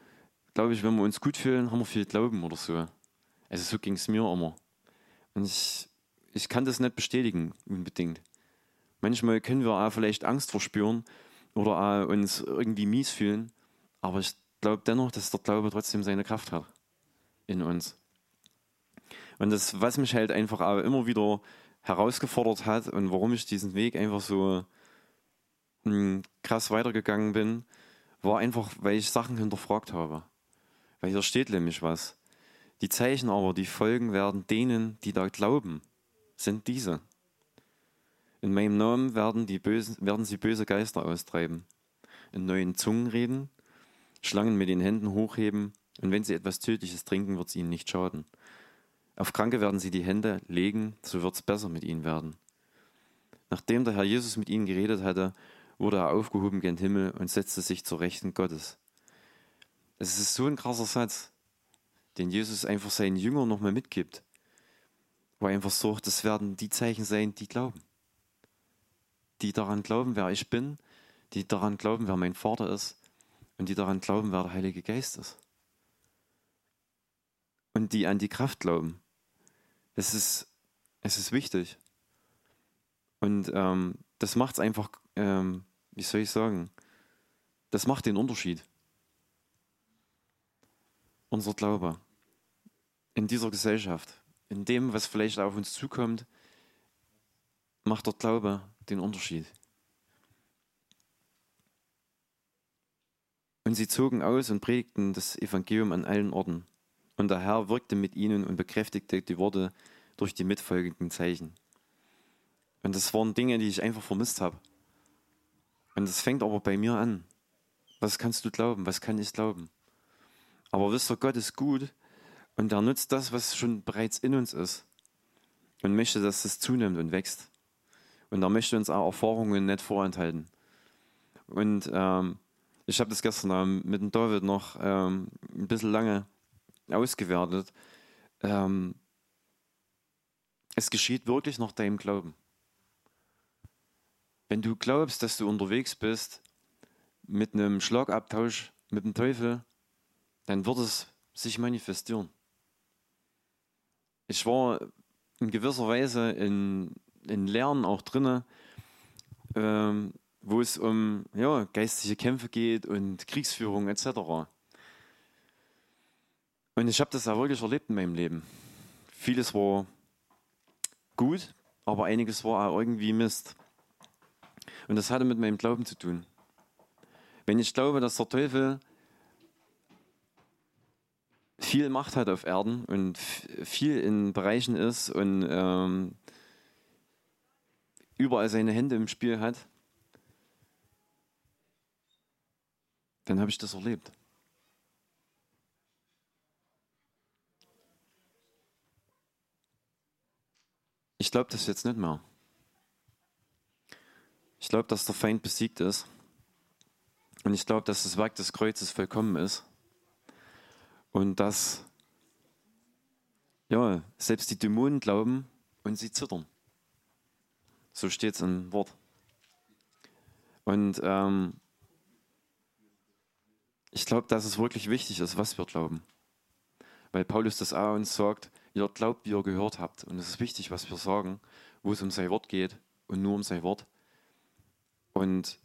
glaube ich, wenn wir uns gut fühlen, haben wir viel Glauben oder so. Also so ging es mir immer. Und ich, ich kann das nicht bestätigen, unbedingt. Manchmal können wir auch vielleicht Angst verspüren oder auch uns irgendwie mies fühlen, aber ich glaube dennoch, dass der Glaube trotzdem seine Kraft hat in uns. Und das, was mich halt einfach auch immer wieder herausgefordert hat und warum ich diesen Weg einfach so hm, krass weitergegangen bin, war einfach, weil ich Sachen hinterfragt habe. Weil hier steht nämlich was. Die Zeichen aber, die folgen werden denen, die da glauben, sind diese. In meinem Namen werden, die Bösen, werden sie böse Geister austreiben. in neuen Zungen reden, Schlangen mit den Händen hochheben und wenn sie etwas Tödliches trinken, wird es ihnen nicht schaden. Auf Kranke werden sie die Hände legen, so wird es besser mit ihnen werden. Nachdem der Herr Jesus mit ihnen geredet hatte, wurde er aufgehoben gen Himmel und setzte sich zur Rechten Gottes. Es ist so ein krasser Satz, den Jesus einfach seinen Jüngern nochmal mitgibt, wo er einfach sagt, das werden die Zeichen sein, die glauben. Die daran glauben, wer ich bin, die daran glauben, wer mein Vater ist und die daran glauben, wer der Heilige Geist ist. Und die an die Kraft glauben. Es ist, es ist wichtig. Und ähm, das macht es einfach, ähm, wie soll ich sagen, das macht den Unterschied. Unser Glaube in dieser Gesellschaft, in dem, was vielleicht auf uns zukommt, macht der Glaube den Unterschied. Und sie zogen aus und predigten das Evangelium an allen Orten. Und der Herr wirkte mit ihnen und bekräftigte die Worte durch die mitfolgenden Zeichen. Und das waren Dinge, die ich einfach vermisst habe. Und das fängt aber bei mir an. Was kannst du glauben? Was kann ich glauben? Aber wisst ihr, Gott ist gut und er nutzt das, was schon bereits in uns ist und möchte, dass es zunimmt und wächst. Und er möchte uns auch Erfahrungen nicht vorenthalten. Und ähm, ich habe das gestern ähm, mit dem David noch ähm, ein bisschen lange ausgewertet. Ähm, es geschieht wirklich nach deinem Glauben. Wenn du glaubst, dass du unterwegs bist mit einem Schlagabtausch mit dem Teufel, dann wird es sich manifestieren. Ich war in gewisser Weise in, in Lernen auch drin, ähm, wo es um ja, geistige Kämpfe geht und Kriegsführung etc. Und ich habe das auch wirklich erlebt in meinem Leben. Vieles war gut, aber einiges war auch irgendwie Mist. Und das hatte mit meinem Glauben zu tun. Wenn ich glaube, dass der Teufel viel Macht hat auf Erden und viel in Bereichen ist und ähm, überall seine Hände im Spiel hat, dann habe ich das erlebt. Ich glaube das jetzt nicht mehr. Ich glaube, dass der Feind besiegt ist. Und ich glaube, dass das Werk des Kreuzes vollkommen ist. Und dass ja, selbst die Dämonen glauben und sie zittern. So steht es im Wort. Und ähm, ich glaube, dass es wirklich wichtig ist, was wir glauben. Weil Paulus das auch uns sagt, ihr glaubt, wie ihr gehört habt. Und es ist wichtig, was wir sagen, wo es um sein Wort geht und nur um sein Wort. Und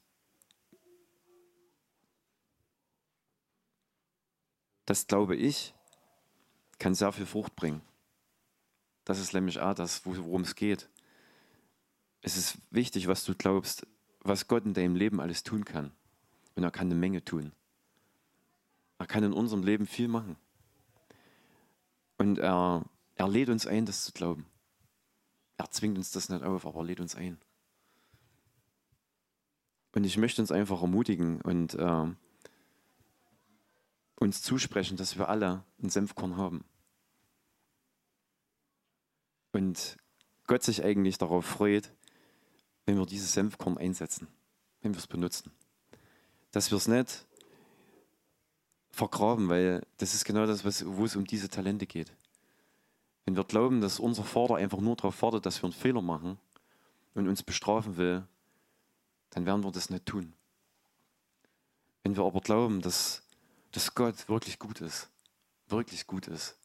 das glaube ich, kann sehr viel Frucht bringen. Das ist nämlich auch das, worum es geht. Es ist wichtig, was du glaubst, was Gott in deinem Leben alles tun kann. Und er kann eine Menge tun. Er kann in unserem Leben viel machen. Und er, er lädt uns ein, das zu glauben. Er zwingt uns das nicht auf, aber er lädt uns ein. Und ich möchte uns einfach ermutigen und äh, uns zusprechen, dass wir alle ein Senfkorn haben. Und Gott sich eigentlich darauf freut, wenn wir dieses Senfkorn einsetzen, wenn wir es benutzen. Dass wir es nicht vergraben, weil das ist genau das, wo es um diese Talente geht. Wenn wir glauben, dass unser Vater einfach nur darauf wartet, dass wir einen Fehler machen und uns bestrafen will, dann werden wir das nicht tun. Wenn wir aber glauben, dass, dass Gott wirklich gut ist, wirklich gut ist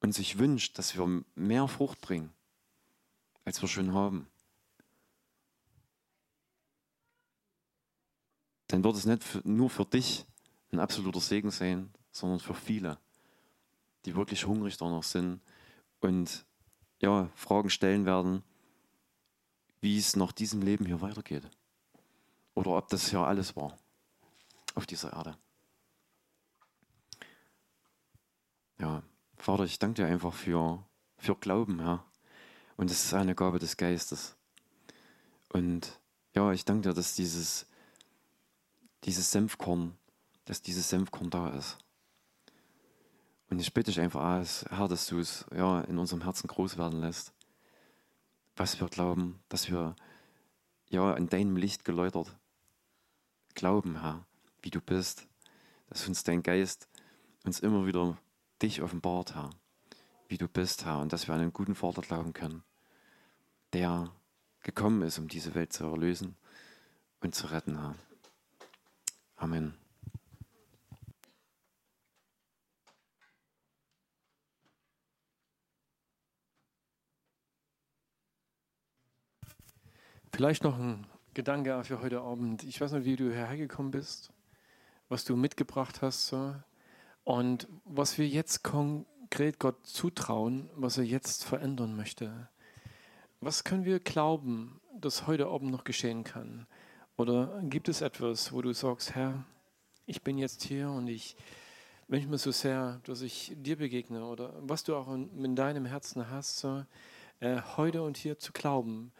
und sich wünscht, dass wir mehr Frucht bringen, als wir schon haben, dann wird es nicht nur für dich ein absoluter Segen sein, sondern für viele, die wirklich hungrig danach sind und ja, Fragen stellen werden, wie es nach diesem Leben hier weitergeht. Oder ob das hier alles war auf dieser Erde. Ja, Vater, ich danke dir einfach für, für Glauben, Herr. Und es ist eine Gabe des Geistes. Und ja, ich danke dir, dass dieses, dieses Senfkorn, dass dieses Senfkorn da ist. Und ich bitte dich einfach, alles, Herr, dass du es ja, in unserem Herzen groß werden lässt. Was wir glauben, dass wir ja, an deinem Licht geläutert glauben, Herr, wie du bist. Dass uns dein Geist uns immer wieder dich offenbart, Herr, wie du bist, Herr, und dass wir an einen guten Vater glauben können, der gekommen ist, um diese Welt zu erlösen und zu retten, Herr. Amen. Vielleicht noch ein Gedanke für heute Abend. Ich weiß nicht, wie du hergekommen bist, was du mitgebracht hast so. und was wir jetzt konkret Gott zutrauen, was er jetzt verändern möchte. Was können wir glauben, dass heute Abend noch geschehen kann? Oder gibt es etwas, wo du sagst, Herr, ich bin jetzt hier und ich wünsche mir so sehr, dass ich dir begegne oder was du auch in, in deinem Herzen hast, so, äh, heute und hier zu glauben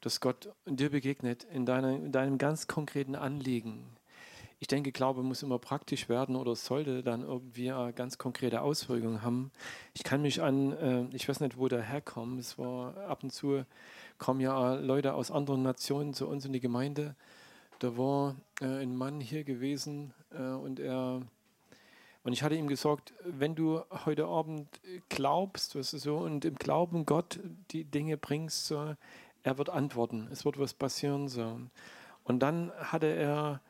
dass Gott dir begegnet in, deiner, in deinem ganz konkreten Anliegen. Ich denke, Glaube muss immer praktisch werden oder sollte dann irgendwie eine ganz konkrete Auswirkungen haben. Ich kann mich an, äh, ich weiß nicht, wo der herkommt, es war ab und zu, kommen ja Leute aus anderen Nationen zu uns in die Gemeinde. Da war äh, ein Mann hier gewesen äh, und er und ich hatte ihm gesagt, wenn du heute Abend glaubst, was so und im Glauben Gott die Dinge bringst, so, er wird antworten, es wird was passieren. So. Und dann hatte er,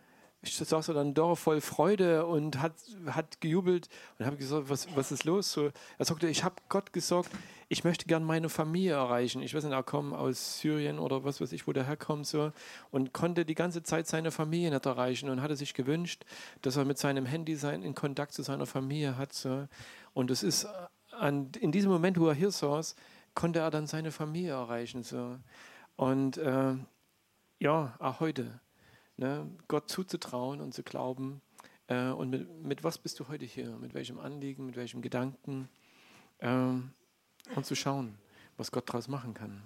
saß er dann da voll Freude und hat, hat gejubelt und habe gesagt, was, was ist los? So, er sagte, ich habe Gott gesagt, ich möchte gern meine Familie erreichen. Ich weiß nicht, er kommt aus Syrien oder was weiß ich, wo der herkommt so und konnte die ganze Zeit seine Familie nicht erreichen und hatte sich gewünscht, dass er mit seinem Handy sein, in Kontakt zu seiner Familie hat. So. Und es ist an, in diesem Moment, wo er hier saß, konnte er dann seine Familie erreichen. So. Und äh, ja, auch heute, ne, Gott zuzutrauen und zu glauben. Äh, und mit, mit, was bist du heute hier? Mit welchem Anliegen, mit welchem Gedanken? Äh, und zu schauen, was Gott daraus machen kann.